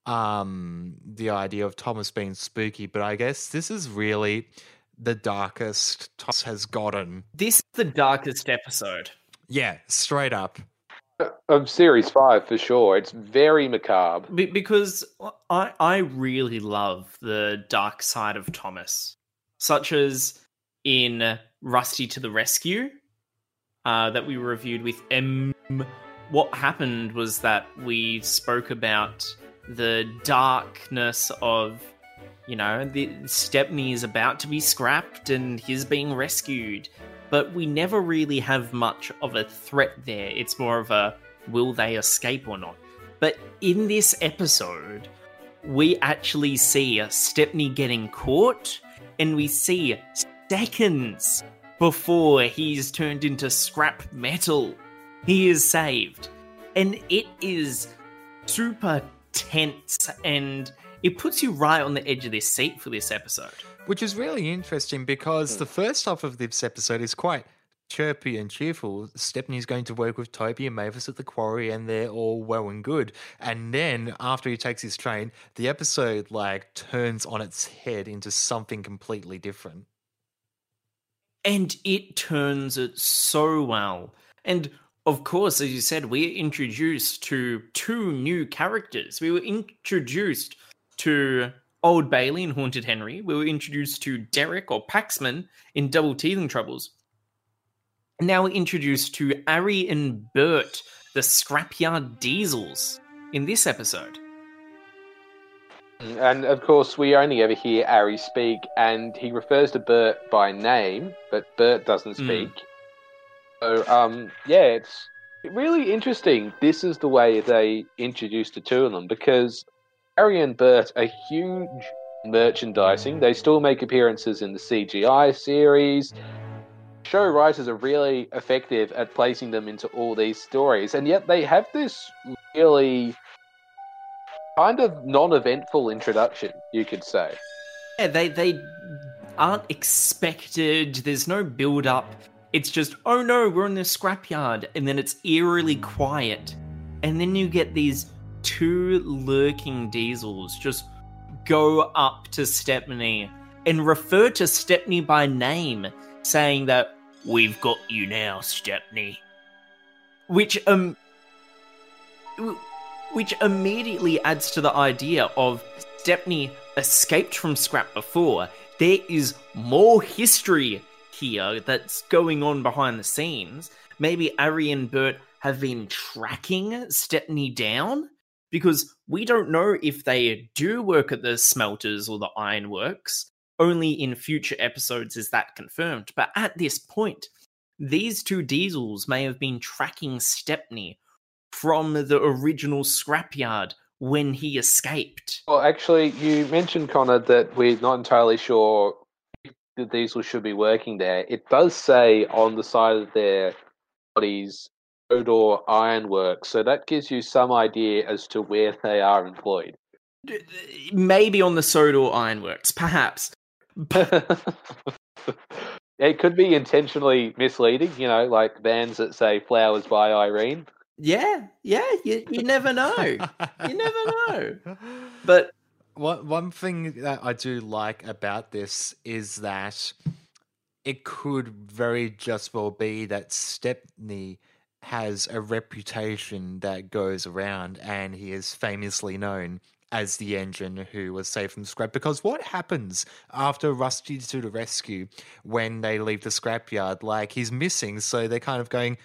um the idea of Thomas being spooky, but I guess this is really the darkest Thomas has gotten. This is the darkest episode. Yeah, straight up. Of series five, for sure. It's very macabre. Be- because I I really love the dark side of Thomas, such as in Rusty to the Rescue, uh, that we reviewed with M. What happened was that we spoke about the darkness of, you know, the Stepney is about to be scrapped and he's being rescued, but we never really have much of a threat there. It's more of a will they escape or not. But in this episode, we actually see Stepney getting caught, and we see seconds before he's turned into scrap metal, he is saved. And it is super tense, and it puts you right on the edge of this seat for this episode. Which is really interesting because the hmm. first half of this episode is quite chirpy and cheerful. Stepney's going to work with Toby and Mavis at the quarry, and they're all well and good. And then after he takes his train, the episode like turns on its head into something completely different. and it turns it so well. And of course, as you said, we're introduced to two new characters. We were introduced to Old Bailey in Haunted Henry. We were introduced to Derek or Paxman in Double Teething Troubles. And now we're introduced to Arry and Bert, the Scrapyard Diesels, in this episode. And of course, we only ever hear Arry speak, and he refers to Bert by name, but Bert doesn't Hmm. speak. So, um, yeah, it's really interesting. This is the way they introduced the two of them because Arry and Bert are huge merchandising. They still make appearances in the CGI series. Show writers are really effective at placing them into all these stories, and yet they have this really kind of non-eventful introduction, you could say. Yeah, they they aren't expected. There's no build up. It's just, oh no, we're in the scrapyard, and then it's eerily quiet. And then you get these two lurking diesels just go up to Stepney and refer to Stepney by name, saying that we've got you now, Stepney. Which um which immediately adds to the idea of Stepney escaped from Scrap before. There is more history here that's going on behind the scenes. Maybe Arry and Bert have been tracking Stepney down because we don't know if they do work at the smelters or the ironworks. Only in future episodes is that confirmed. But at this point, these two diesels may have been tracking Stepney from the original scrapyard when he escaped. Well, actually, you mentioned, Connor, that we're not entirely sure the diesel should be working there. It does say on the side of their bodies, Sodor Ironworks, so that gives you some idea as to where they are employed. Maybe on the Sodor Ironworks, perhaps. it could be intentionally misleading, you know, like bands that say Flowers by Irene. Yeah, yeah, you, you never know. you never know. But one one thing that I do like about this is that it could very just well be that Stepney has a reputation that goes around, and he is famously known as the engine who was saved from scrap. Because what happens after Rusty to the rescue when they leave the scrapyard? Like he's missing, so they're kind of going,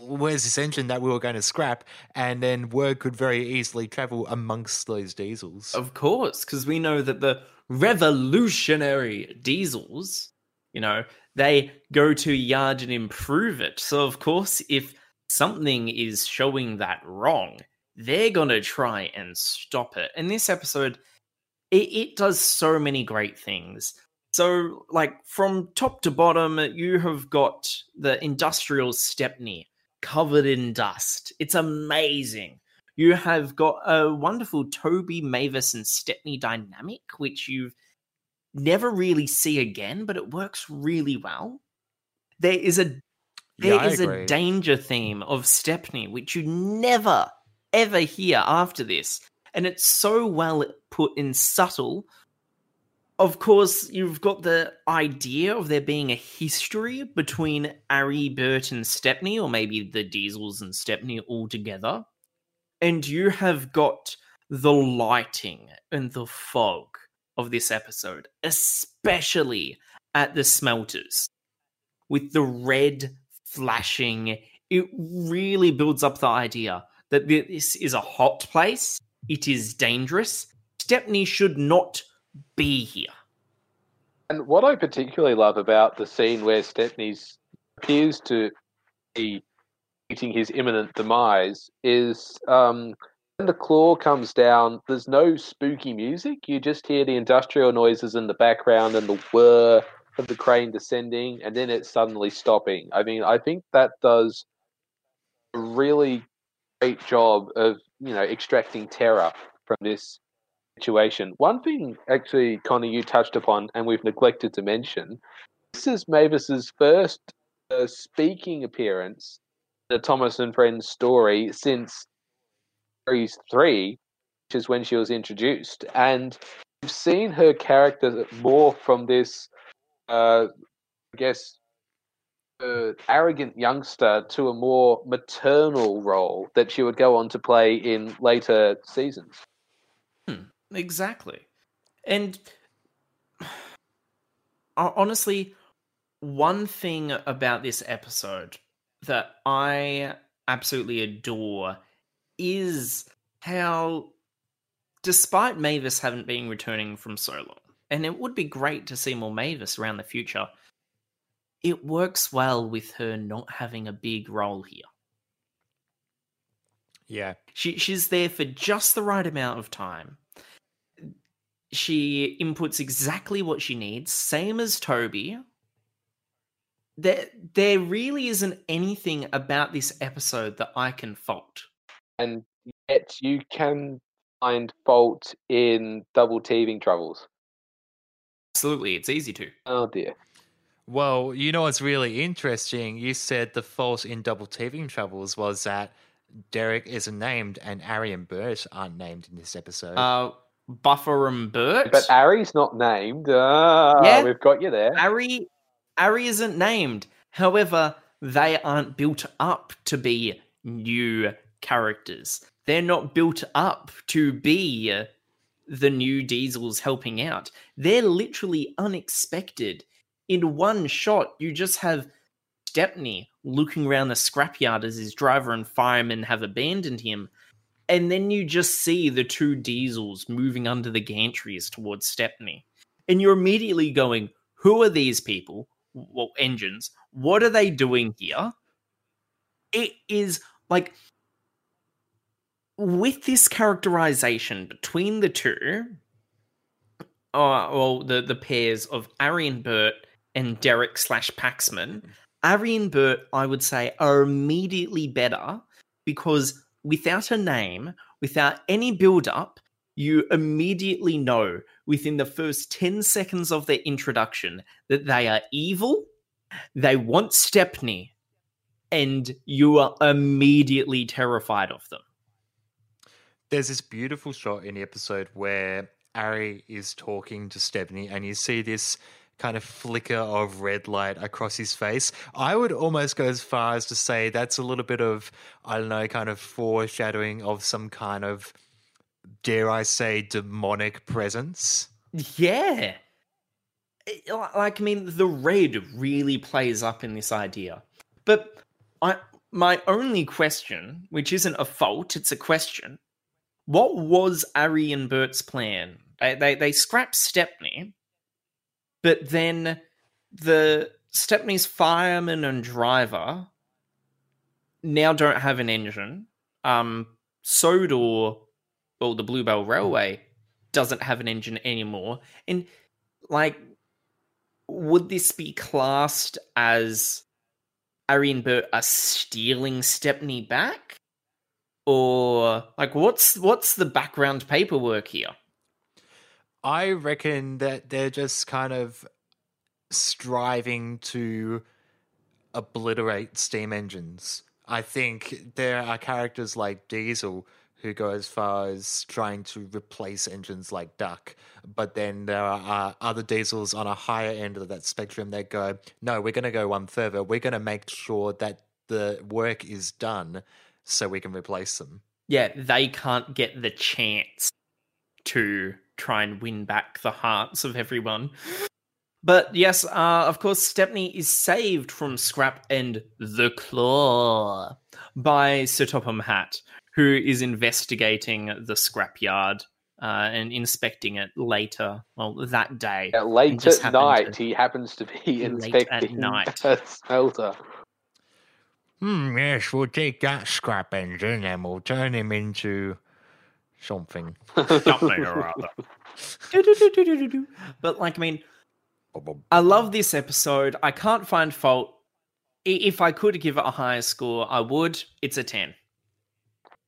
where's this engine that we were going to scrap? And then word could very easily travel amongst those diesels. Of course, because we know that the revolutionary diesels, you know, they go to yard and improve it. So, of course, if something is showing that wrong, they're going to try and stop it. And this episode, it, it does so many great things. So, like, from top to bottom, you have got the industrial Stepney covered in dust. It's amazing. You have got a wonderful Toby, Mavis, and Stepney dynamic, which you've never really see again, but it works really well. There is a there Yeah, is a danger theme of Stepney, which you never ever hear after this, and it's so well put in subtle. Of course, you've got the idea of there being a history between Arry, Bert, and Stepney, or maybe the Diesels and Stepney all together. And you have got the lighting and the fog of this episode, especially at the smelters, with the red flashing. It really builds up the idea that this is a hot place, it is dangerous. Stepney should not be here. And what I particularly love about the scene where Stepney's appears to be meeting his imminent demise is um, when the claw comes down, there's no spooky music. You just hear the industrial noises in the background and the whir of the crane descending, and then it's suddenly stopping. I mean, I think that does a really great job of you know extracting terror from this situation. One thing, actually, Connor, you touched upon, and we've neglected to mention, this is Mavis's first uh, speaking appearance in the Thomas and Friends story since series three, which is when she was introduced, and we've seen her character more from this, uh, I guess. Uh, arrogant youngster to a more maternal role that she would go on to play in later seasons. Exactly. And honestly, one thing about this episode that I absolutely adore is how, despite Mavis haven't been returning from so long, and it would be great to see more Mavis around the future, it works well with her not having a big role here. Yeah. She she's there for just the right amount of time. She inputs exactly what she needs, same as Toby. There there really isn't anything about this episode that I can fault. and yet you can find fault in double teething troubles. Absolutely, it's easy to. Oh dear. Well, you know what's really interesting? You said the fault in Double Teething Troubles was that Derek isn't named and Arry and Bert aren't named in this episode. Uh, Buffer and Bert. But Arry's not named. Ah, Yeah. we've got you there. Arry, Arry isn't named. However, they aren't built up to be new characters. They're not built up to be the new Diesels helping out. They're literally unexpected. In one shot, you just have Stepney looking around the scrapyard as his driver and fireman have abandoned him. And then you just see the two diesels moving under the gantries towards Stepney. And you're immediately going, who are these people? Well, engines. What are they doing here? It is like with this characterization between the two, uh, well, the, the pairs of Arry and Bert and Derek slash Paxman, Arry and Bert, I would say, are immediately better because without a name, without any build up, you immediately know within the first 10 seconds of their introduction that they are evil, they want Stepney, and you are immediately terrified of them. There's this beautiful shot in the episode where Arry is talking to Stepney, and you see this kind of flicker of red light across his face. I would almost go as far as to say that's a little bit of, I don't know, kind of foreshadowing of some kind of, dare I say, demonic presence. Yeah. Like, I mean, the red really plays up in this idea. But I, my only question, which isn't a fault, it's a question. What was Arry and Bert's plan? They, they, they scrap Stepney, but then the Stepney's fireman and driver now don't have an engine. Um, Sodor, well, the Bluebell Railway doesn't have an engine anymore. And like, would this be classed as Arry and Bert are stealing Stepney back? Or like what's what's the background paperwork here? I reckon that they're just kind of striving to obliterate steam engines. I think there are characters like Diesel who go as far as trying to replace engines like Duck, but then there are other diesels on a higher end of that spectrum that go, no, we're going to go one further. We're going to make sure that the work is done so we can replace them. Yeah, they can't get the chance to try and win back the hearts of everyone. But yes, uh, of course, Stepney is saved from Scrap and the Claw by Sir Topham Hatt, who is investigating the scrapyard uh, and inspecting it later, well, that day. Uh, late at night, to- he happens to be Late at inspecting night. a smelter. Hmm, yes, we'll take that scrap engine and we'll turn him into something. Something or other. Do-do-do-do-do-do. But, like, I mean, I love this episode. I can't find fault. If I could give it a higher score, I would. It's a 10.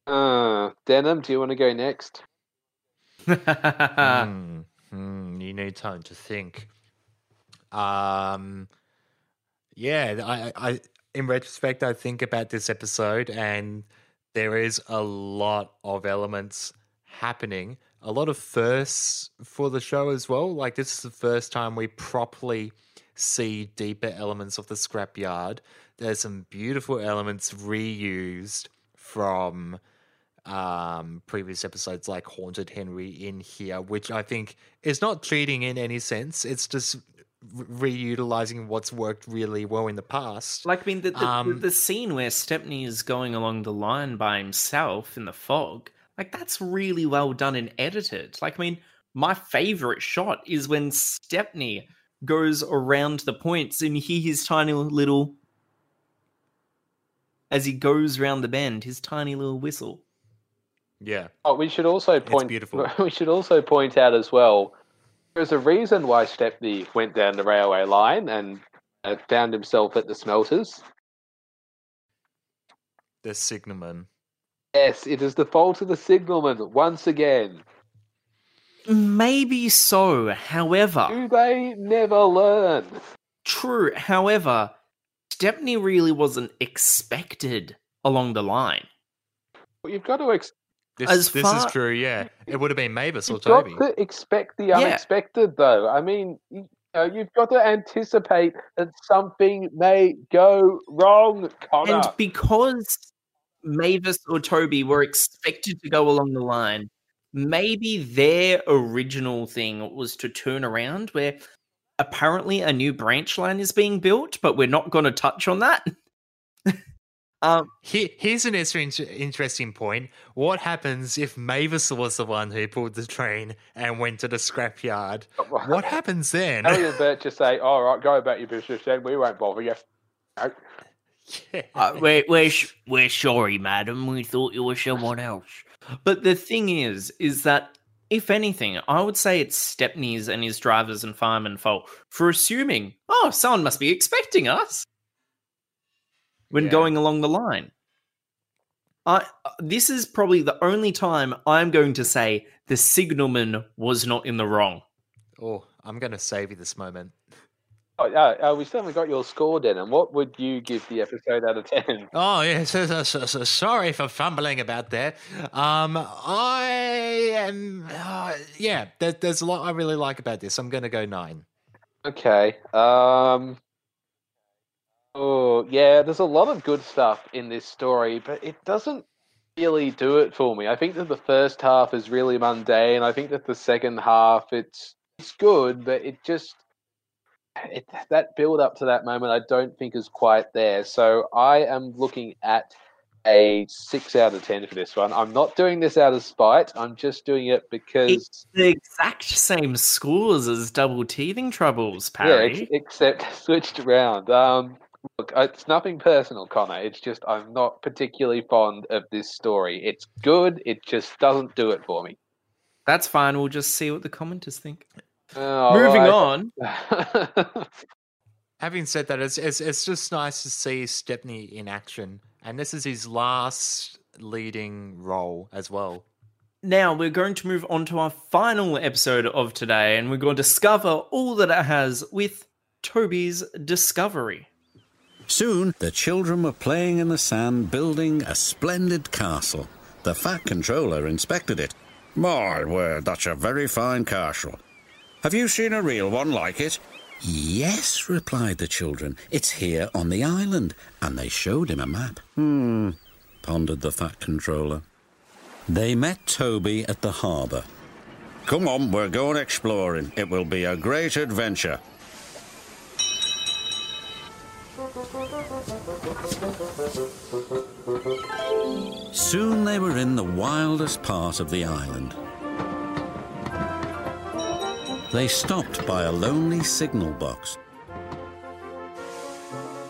Uh, Denim, do you want to go next? Hmm, hmm, you need time to think. Um, yeah, I, I, in retrospect, I think about this episode, and there is a lot of elements happening. A lot of firsts for the show as well. Like this is the first time we properly see deeper elements of the scrapyard. There's some beautiful elements reused from um, previous episodes like Haunted Henry in here, which I think is not cheating in any sense. It's just reutilizing what's worked really well in the past. Like, I mean, the, the, the, Um, the scene where Stepney is going along the line by himself in the fog, like, that's really well done and edited. Like, I mean, my favorite shot is when Stepney goes around the points and you hear his tiny little. As he goes round the bend, his tiny little whistle. yeah. Oh, we should also point. beautiful. We should also point out as well. There's a reason why Stepney went down the railway line and uh, found himself at the smelters. The signalman. Yes, it is the fault of the signalman once again. Maybe so. However, Do they never learn? True. However, Stepney really wasn't expected along the line. Well, you've got to ex- This, As this far- is true, yeah. It would have been Mavis or Toby. you've got Toby. to expect the unexpected, though. I mean, you know, you've got to anticipate that something may go wrong, Connor. And because Mavis or Toby were expected to go along the line, maybe their original thing was to turn around where apparently a new branch line is being built, but we're not going to touch on that. um, Here, here's an inter- interesting point. What happens if Mavis was the one who pulled the train and went to the scrapyard? What happens then? Ellie and Bert just say, "All right, go about your business, then. We won't bother you." No. Yeah. uh, we're, we're, sh- we're sorry, madam. We thought you were someone else. But the thing is, is that if anything, I would say it's Stepney's and his drivers and firemen fault for assuming, oh, someone must be expecting us when Yeah. going along the line. I this is probably the only time I'm going to say the signalman was not in the wrong. Oh, I'm going to save you this moment. Oh, uh, uh, we still haven't got your score, then. And what would you give the episode out of ten? Oh yes, so, so, so, so sorry for fumbling about that. Um, I am, uh, yeah. There, there's a lot I really like about this. I'm going to go nine. Okay. Um. Oh yeah, there's a lot of good stuff in this story, but it doesn't really do it for me. I think that the first half is really mundane. I think that the second half it's it's good, but it just it, that build up to that moment I don't think is quite there. So I am looking at a six out of ten for this one. I'm not doing this out of spite. I'm just doing it because The exact same scores as double teething troubles, Yeah, Parry. ex- except switched around. Um, look, uh, it's nothing personal, Connor. It's just I'm not particularly fond of this story. It's good. It just doesn't do it for me. That's fine. We'll just see what the commenters think. Oh, Moving right. on. Having said that, it's, it's it's just nice to see Stepney in action, and this is his last leading role as well. Now we're going to move on to our final episode of today, and we're going to discover all that it has with Toby's discovery. Soon, the children were playing in the sand building a splendid castle. The fat controller inspected it. My word, that's a very fine castle. Have you seen a real one like it? Yes, replied the children. It's here on the island. And they showed him a map. Hmm, pondered the fat controller. They met Toby at the harbour. Come on, we're going exploring. It will be a great adventure. Soon they were in the wildest part of the island. They stopped by a lonely signal box.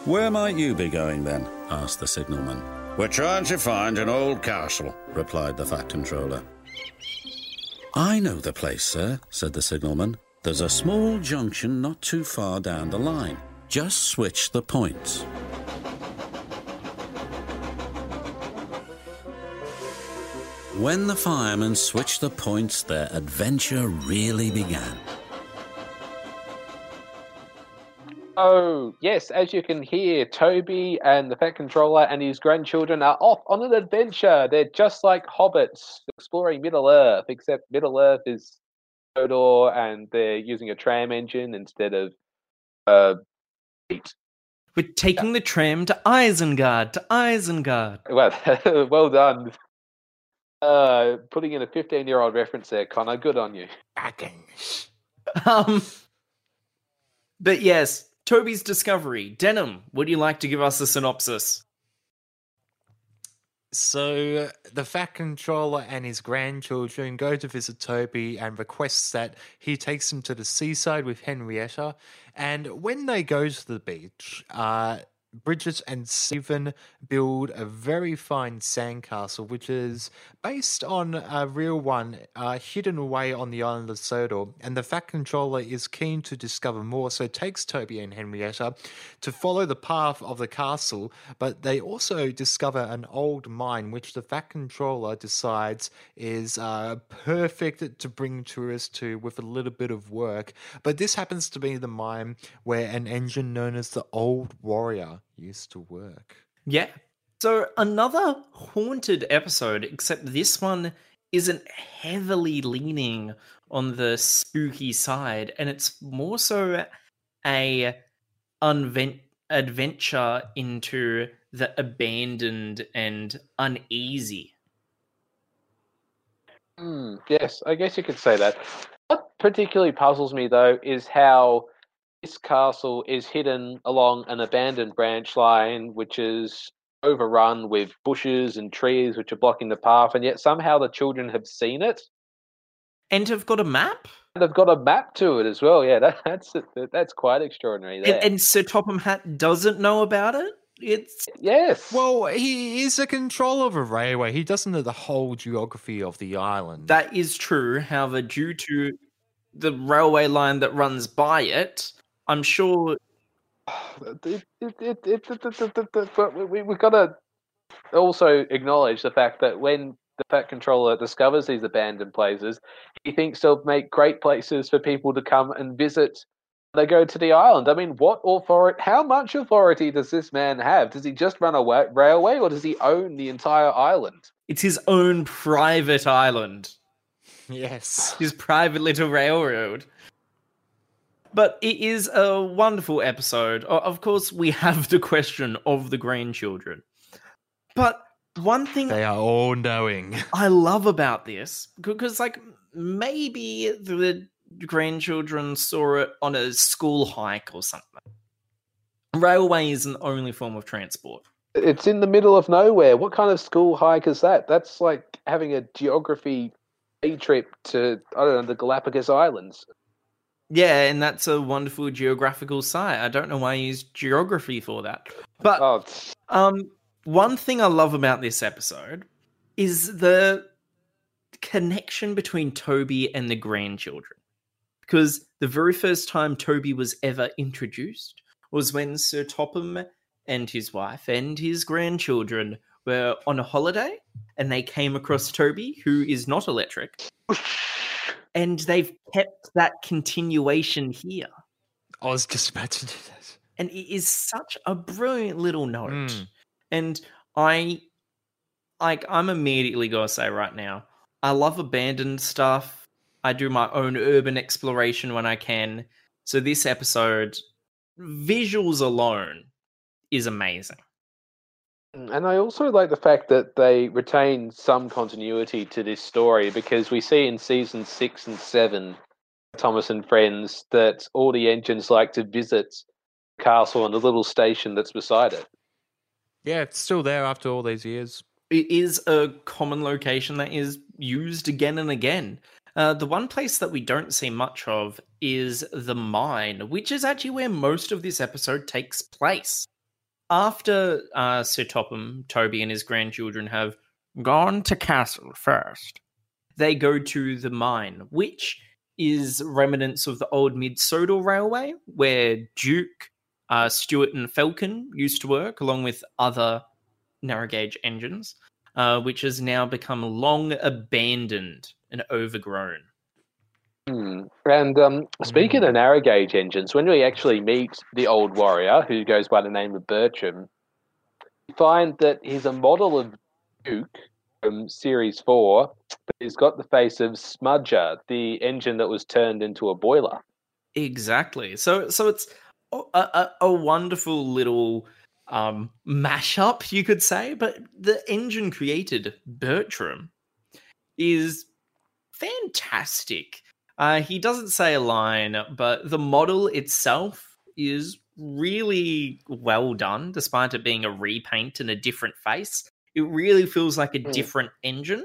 Where might you be going then? asked the signalman. We're trying to find an old castle, replied the fat controller. I know the place, sir, said the signalman. There's a small junction not too far down the line. Just switch the points. When the firemen switched the points, their adventure really began. oh yes, as you can hear, Toby and the Fat Controller and his grandchildren are off on an adventure. They're just like hobbits exploring Middle Earth, except Middle Earth is Sodor, and they're using a tram engine instead of uh, feet. We're taking the tram to Isengard, to Isengard. Well, well done. Uh, putting in a 15 year old reference there, Connor. Good on you. Um, but yes, Toby's discovery. Denim, would you like to give us a synopsis? So the Fat Controller and his grandchildren go to visit Toby and requests that he takes them to the seaside with Henrietta. And when they go to the beach, uh, Bridget and Stephen build a very fine sandcastle, which is based on a real one uh, hidden away on the island of Sodor. And the Fat Controller is keen to discover more, so takes Toby and Henrietta to follow the path of the castle. But they also discover an old mine, which the Fat Controller decides is uh, perfect to bring tourists to with a little bit of work. But this happens to be the mine where an engine known as the Old Warrior used to work. Yeah. So another haunted episode, except this one isn't heavily leaning on the spooky side, and it's more so a unvent- adventure into the abandoned and uneasy. Mm, yes, I guess you could say that. What particularly puzzles me, though, is how this castle is hidden along an abandoned branch line, which is overrun with bushes and trees which are blocking the path, and yet somehow the children have seen it. And have got a map? And they've got a map to it as well. Yeah, that, that's that's quite extraordinary. There. And, and Sir Topham Hatt doesn't know about it? It's yes. Well, he is a controller of a railway. He doesn't know the whole geography of the island. That is true. However, due to the railway line that runs by it, I'm sure. It, it, it, but we, we've got to also acknowledge the fact that when the Fat Controller discovers these abandoned places, he thinks they'll make great places for people to come and visit they go to the island. I mean, what authority? How much authority does this man have? Does he just run a wa- railway, or does he own the entire island? It's his own private island. Yes, his private little railroad. But it is a wonderful episode. Of course, we have the question of the grandchildren. But one thing they are all knowing. I love about this because, like, maybe the grandchildren saw it on a school hike or something. Railway isn't the only form of transport. It's in the middle of nowhere. What kind of school hike is that? That's like having a geography trip to I don't know the Galapagos Islands. Yeah, and that's a wonderful geographical site. I don't know why I use geography for that. But oh. um one thing I love about this episode is the connection between Toby and the grandchildren because the very first time Toby was ever introduced was when Sir Topham and his wife and his grandchildren were on a holiday and they came across Toby, who is not electric. And they've kept that continuation here. I was just about to do that. And it is such a brilliant little note. Mm. And I like I'm immediately gonna say right now, I love abandoned stuff I do my own urban exploration when I can. So this episode, visuals alone, is amazing. And I also like the fact that they retain some continuity to this story because we see in season six and seven, Thomas and Friends, that all the engines like to visit castle and the little station that's beside it. Yeah, it's still there after all these years. It is a common location that is used again and again. Uh, the one place that we don't see much of is the mine, which is actually where most of this episode takes place. After uh, Sir Topham, Toby, and his grandchildren have gone to castle first, they go to the mine, which is remnants of the old Mid Sodor Railway, where Duke, uh, Stewart, and Falcon used to work, along with other narrow gauge engines, uh, which has now become long abandoned and overgrown. Hmm. And um, speaking mm. of narrow gauge engines, when we actually meet the old warrior who goes by the name of Bertram, we find that he's a model of Duke from Series 4, but he's got the face of Smudger, the engine that was turned into a boiler. Exactly. So, so it's a, a, a wonderful little um, mashup, you could say. But the engine created, Bertram, is fantastic. Uh, he doesn't say a line, but the model itself is really well done, despite it being a repaint and a different face. It really feels like a mm. different engine.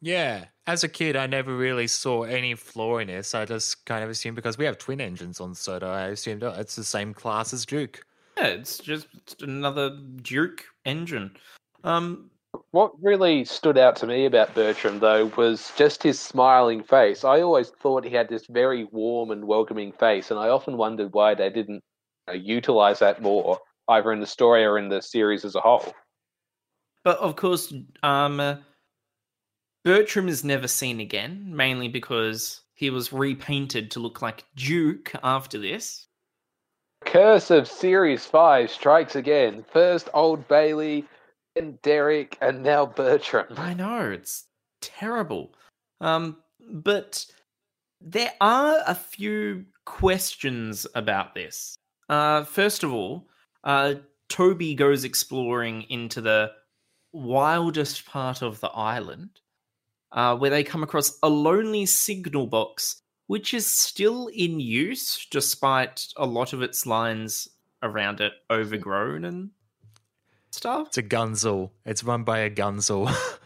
Yeah. As a kid, I never really saw any flaw in this. I just kind of assumed because we have twin engines on Sodor, I assumed oh, it's the same class as Duke. Yeah, it's just another Duke engine. Um, What really stood out to me about Bertram, though, was just his smiling face. I always thought he had this very warm and welcoming face, and I often wondered why they didn't know, utilize that more, either in the story or in the series as a whole. But of course, um, uh, Bertram is never seen again, mainly because he was repainted to look like Duke after this. Curse of Series 5 strikes again. First Old Bailey, then Derek, and now Bertram. I know it's terrible. Um, but there are a few questions about this. Uh, first of all, uh, Toby goes exploring into the wildest part of the island, uh, where they come across a lonely signal box, which is still in use despite a lot of its lines around it overgrown and stuff. It's a gunzel. It's run by a gunzel.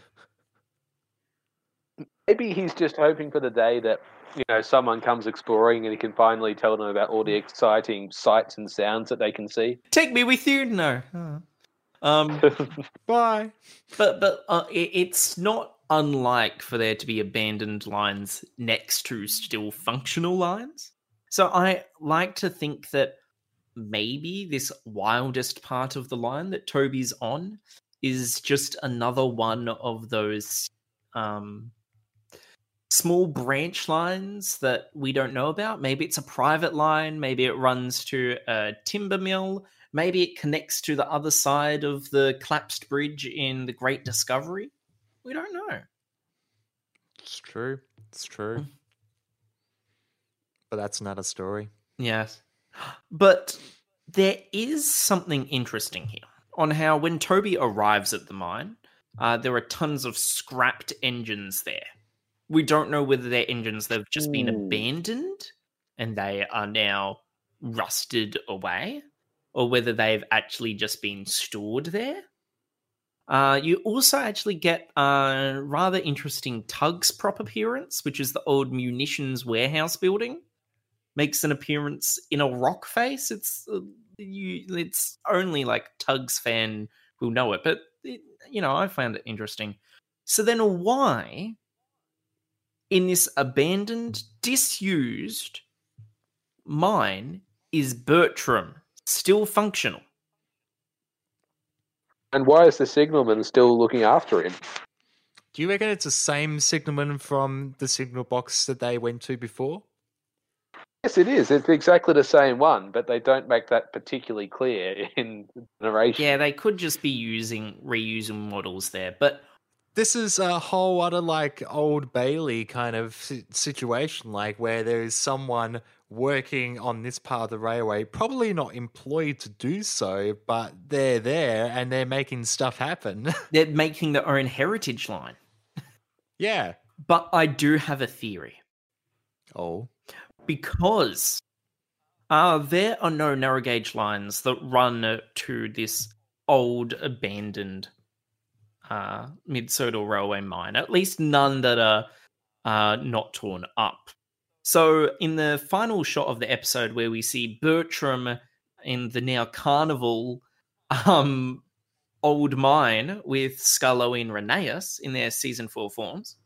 Maybe he's just hoping for the day that you know someone comes exploring and he can finally tell them about all the exciting sights and sounds that they can see. Take me with you? No. Um, Bye. but but uh, it, it's not unlike for there to be abandoned lines next to still functional lines. So I like to think that maybe this wildest part of the line that Toby's on is just another one of those um, small branch lines that we don't know about. Maybe it's a private line. Maybe it runs to a timber mill. Maybe it connects to the other side of the collapsed bridge in the Great Discovery. We don't know. It's true. It's true. But that's not a story. Yes. But there is something interesting here on how when Toby arrives at the mine, uh, there are tons of scrapped engines there. We don't know whether they're engines that have just been Ooh. abandoned and they are now rusted away, or whether they've actually just been stored there. Uh, you also actually get a rather interesting Tugs prop appearance, which is the old munitions warehouse building makes an appearance in a rock face. It's uh, you, it's only like Tugs fan will know it, but it, you know I found it interesting. So then, why in this abandoned, disused mine is Bertram still functional? and why is the signalman still looking after him? Do you reckon it's the same signalman from the signal box that they went to before? Yes, it is. It's exactly the same one, but they don't make that particularly clear in the narration. Yeah, they could just be using reusing models there, but This is a whole other like old Bailey kind of situation, like where there is someone working on this part of the railway, probably not employed to do so, but they're there and they're making stuff happen. they're making their own heritage line. yeah. But I do have a theory. Oh. Because uh, there are no narrow gauge lines that run to this old abandoned uh, mid Sodor railway mine. At least none that are uh, not torn up. So, in the final shot of the episode, where we see Bertram in the now carnival um, old mine with Skarloey and Rheneas in their season four forms,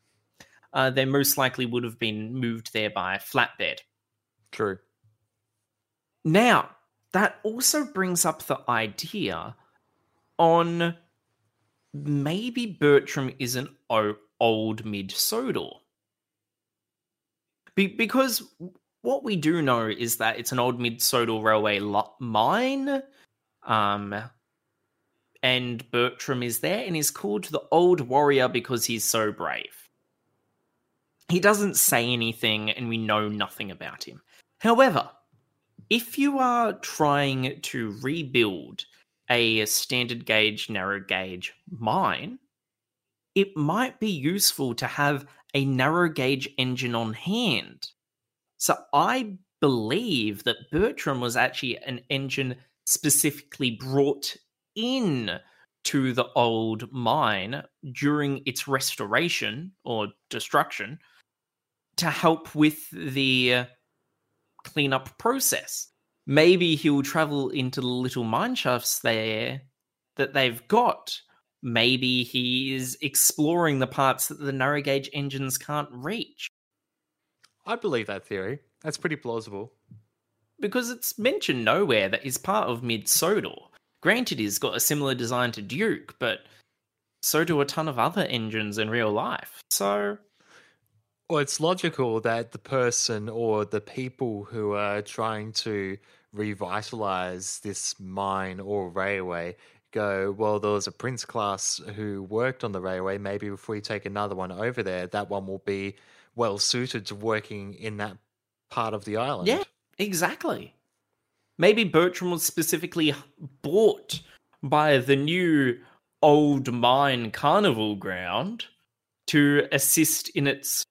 uh, they most likely would have been moved there by flatbed. True. Now, that also brings up the idea on maybe Bertram is an old mid Sodor. Be- because what we do know is that it's an old mid Sodor railway lo- mine. Um, and Bertram is there and is called the Old Warrior because he's so brave. He doesn't say anything and we know nothing about him. However, if you are trying to rebuild a standard gauge, narrow gauge mine, it might be useful to have a narrow gauge engine on hand. So I believe that Bertram was actually an engine specifically brought in to the old mine during its restoration or destruction to help with the cleanup process. maybe he'll travel into the little mine shafts there that they've got. Maybe he is exploring the parts that the narrow gauge engines can't reach. I believe that theory. That's pretty plausible. Because it's mentioned nowhere that he's part of Mid Sodor. Granted, he's got a similar design to Duke, but so do a ton of other engines in real life. So Well, it's logical that the person or the people who are trying to revitalize this mine or railway go, well, there was a prince class who worked on the railway. Maybe if we take another one over there, that one will be well suited to working in that part of the island. Yeah, exactly. Maybe Bertram was specifically bought by the new old mine carnival ground to assist in its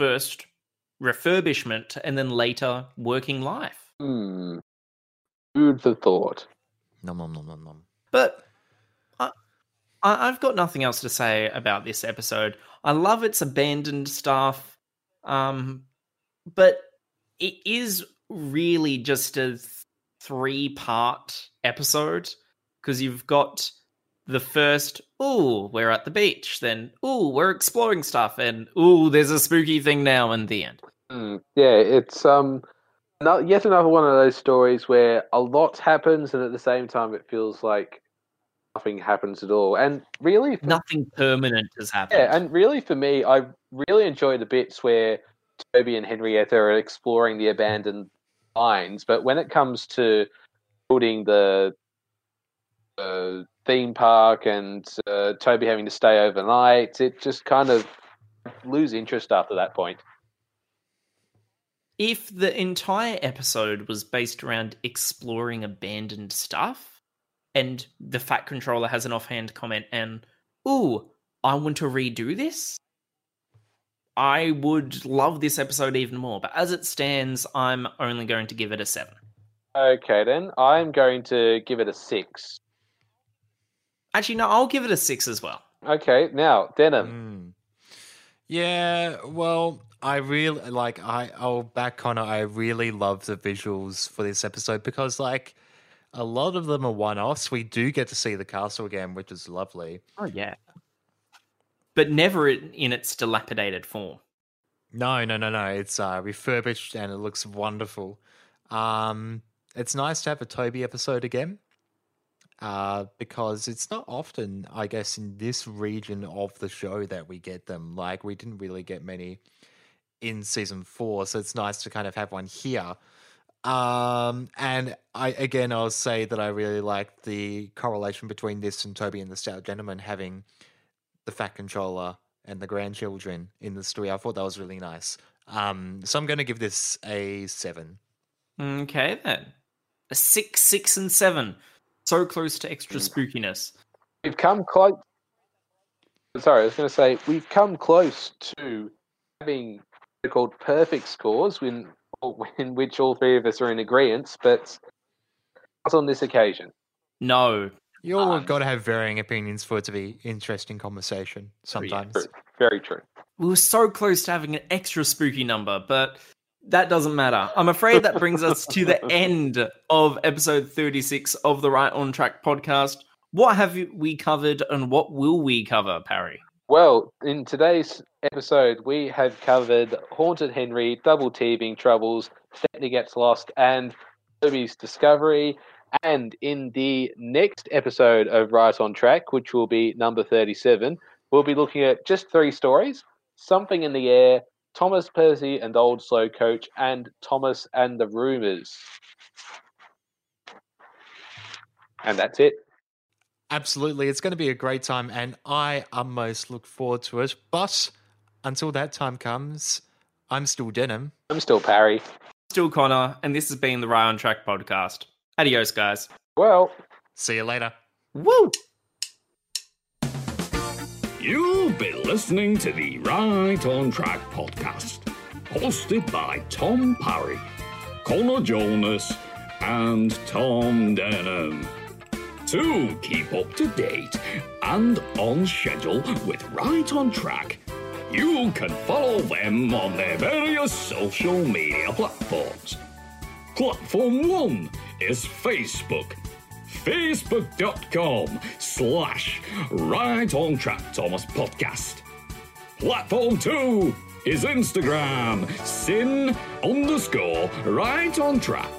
first refurbishment and then later working life. Hmm. Food for thought. Nom nom nom nom nom. But I, I, I've got nothing else to say about this episode. I love its abandoned stuff, um, but it is really just a three part episode because you've got the first, oh, we're at the beach, then, oh, we're exploring stuff, and oh, there's a spooky thing now, and the end. Hmm. Yeah, it's um, no, yet another one of those stories where a lot happens, and at the same time, it feels like nothing happens at all. And really, for, Nothing permanent has happened. yeah, and really for me, I really enjoy the bits where Toby and Henrietta are exploring the abandoned mines. But when it comes to building the uh, theme park and uh, Toby having to stay overnight, it just kind of lose interest after that point. if the entire episode was based around exploring abandoned stuff and the fat controller has an offhand comment and ooh i want to redo this i would love this episode even more but as it stands i'm only going to give it a 7 Okay, then I'm going to give it a six. Actually no i'll give it a 6 as well Okay, now Denim. Mm. Yeah, well, I really like I I'll back Connor. I really love the visuals for this episode because like a lot of them are one-offs. We do get to see the castle again, which is lovely. oh yeah but never in in its dilapidated form No, no, no, no. It's uh, refurbished and it looks wonderful. Um, it's nice to have a Toby episode again. Uh, because it's not often, I guess, in this region of the show that we get them. Like we didn't really get many in season four, so it's nice to kind of have one here. Um, and I again, I'll say that I really like the correlation between this and Toby and the Stout Gentleman having the Fat Controller and the grandchildren in the story. I thought that was really nice. Um, so I'm going to give this a seven. okay then a 6 6 and 7 so close to extra spookiness We've come close. Sorry, I was going to say we've come close to having so-called perfect scores when, in which all three of us are in agreement, but not on this occasion. no You all Um, got to have varying opinions for it to be interesting conversation sometimes. True. Very true. We were so close to having an extra spooky number, but that doesn't matter. I'm afraid that brings us to the end of episode 36 of the Right on Track podcast. What have we covered and what will we cover, Parry? Well, in today's episode, we have covered Haunted Henry, Double Teething Troubles, Stepney Gets Lost, and Toby's Discovery. And in the next episode of Right on Track, which will be number 37, we'll be looking at just three stories Something in the Air, Thomas Percy and Old Slow Coach, and Thomas and the Rumors. And that's it. Absolutely. It's going to be a great time, and I almost look forward to it. But until that time comes, I'm still Denim. I'm still Parry. Still Connor, and this has been the Right on Track podcast. Adios, guys. Well, See you later. Woo! You've been listening to the Right on Track podcast, hosted by Tom Parry, Connor Jonas, and Tom Denham. To keep up to date and on schedule with Right on Track, you can follow them on their various social media platforms. Platform 1 is Facebook. Facebook.com slash Right on Track Thomas Podcast. Platform 2 is Instagram, syn underscore right on track.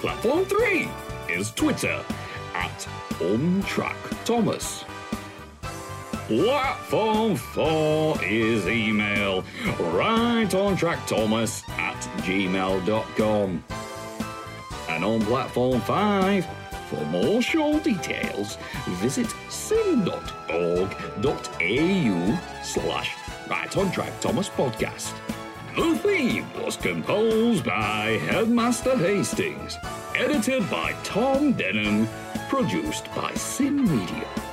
Platform 3 is Twitter at on track Thomas. Platform 4 is email right on track Thomas at gmail.com. And on platform 5, for more show details, visit syn.org.au slash right on track Thomas podcast. The theme was composed by Headmaster Hastings, edited by Tom Denham, produced by SYN Media.